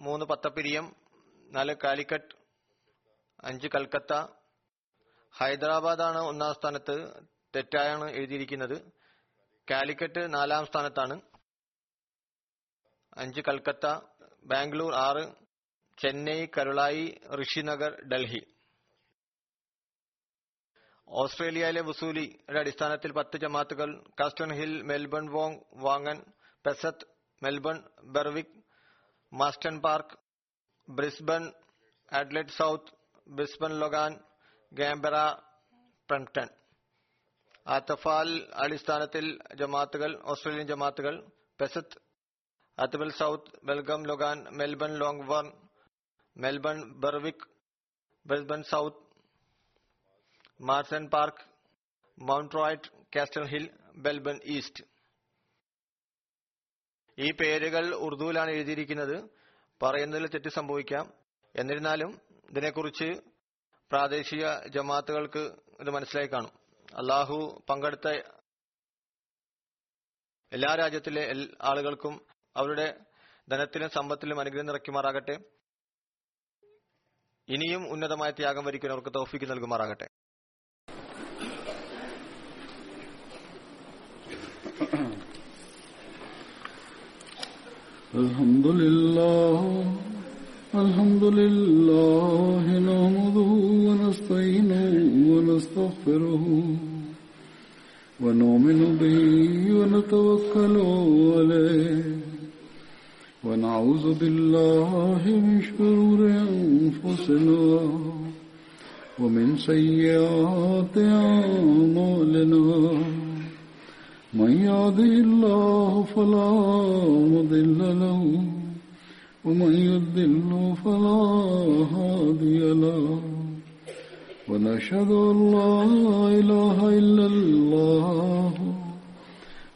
മൂന്ന് പത്തപ്പിരിയം നാല് കാലിക്കറ്റ് അഞ്ച് കൽക്കത്ത. ഹൈദരാബാദാണ് ഒന്നാം സ്ഥാനത്ത് തെറ്റായാണ് എഴുതിയിരിക്കുന്നത്. കാലിക്കറ്റ് നാലാം സ്ഥാനത്താണ്. അഞ്ച് കൽക്കത്ത ബാംഗ്ലൂർ ആറ് ചെന്നൈ കരുളായി ഋഷിനഗർ ഡൽഹി. ഓസ്ട്രേലിയയിലെ വസൂലിയുടെ അടിസ്ഥാനത്തിൽ പത്ത് ജമാത്തുകൾ കാസ്റ്റൺ ഹിൽ മെൽബൺ വോങ് വാങ്ങൻ പെസത്ത് Melbourne Berwick Marsden Park Brisbane Adelaide South Brisbane Logan Canberra Plumpton. ആത്തഫാൽ അടിസ്ഥാനത്തിൽ ജമാത്തുകൾ ഓസ്ട്രേലിയൻ ജമാത്തുകൾ പെസത്ത് അത്ബൽ South ബെൽഗം Logan Melbourne Langwarrin Melbourne Berwick Melbourne South Marsden Park Mount Druitt Castle Hill Melbourne East ഈ പേരുകൾ ഉറുദുവിലാണ് എഴുതിയിരിക്കുന്നത്. പറയുന്നതിൽ തെറ്റ് സംഭവിക്കാം. എന്നിരുന്നാലും ഇതിനെക്കുറിച്ച് പ്രാദേശിക ജമാഅത്തുകൾക്ക് ഇത് മനസ്സിലായി കാണും. അള്ളാഹു പങ്കെടുത്ത എല്ലാ രാജ്യത്തിലെ ആളുകൾക്കും അവരുടെ ധനത്തിലും സമ്പത്തിലും അനുഗ്രഹം നിറയ്ക്കുമാറാകട്ടെ ഇനിയും ഉന്നതമായ ത്യാഗം വരിക്കാൻ അവർക്ക് തൗഫീക്ക് നൽകുമാറാകട്ടെ
الحمد لله الحمد لله نحمده ونستعينه ونستغفره ونؤمن به ونتوكل عليه ونعوذ بالله من شرور أنفسنا ومن سيئات أعمالنا. من يهده الله فلا مضل له ومن يضل فلا هادي له. ونشهد أن لا إله إلا الله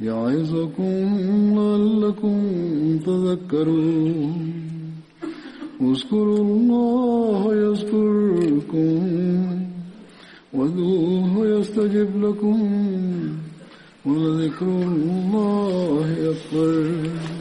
يعظكم لعلكم تذكرون. اذكروا الله يذكركم وادعوه يستجب لكم ولذكر الله أكبر.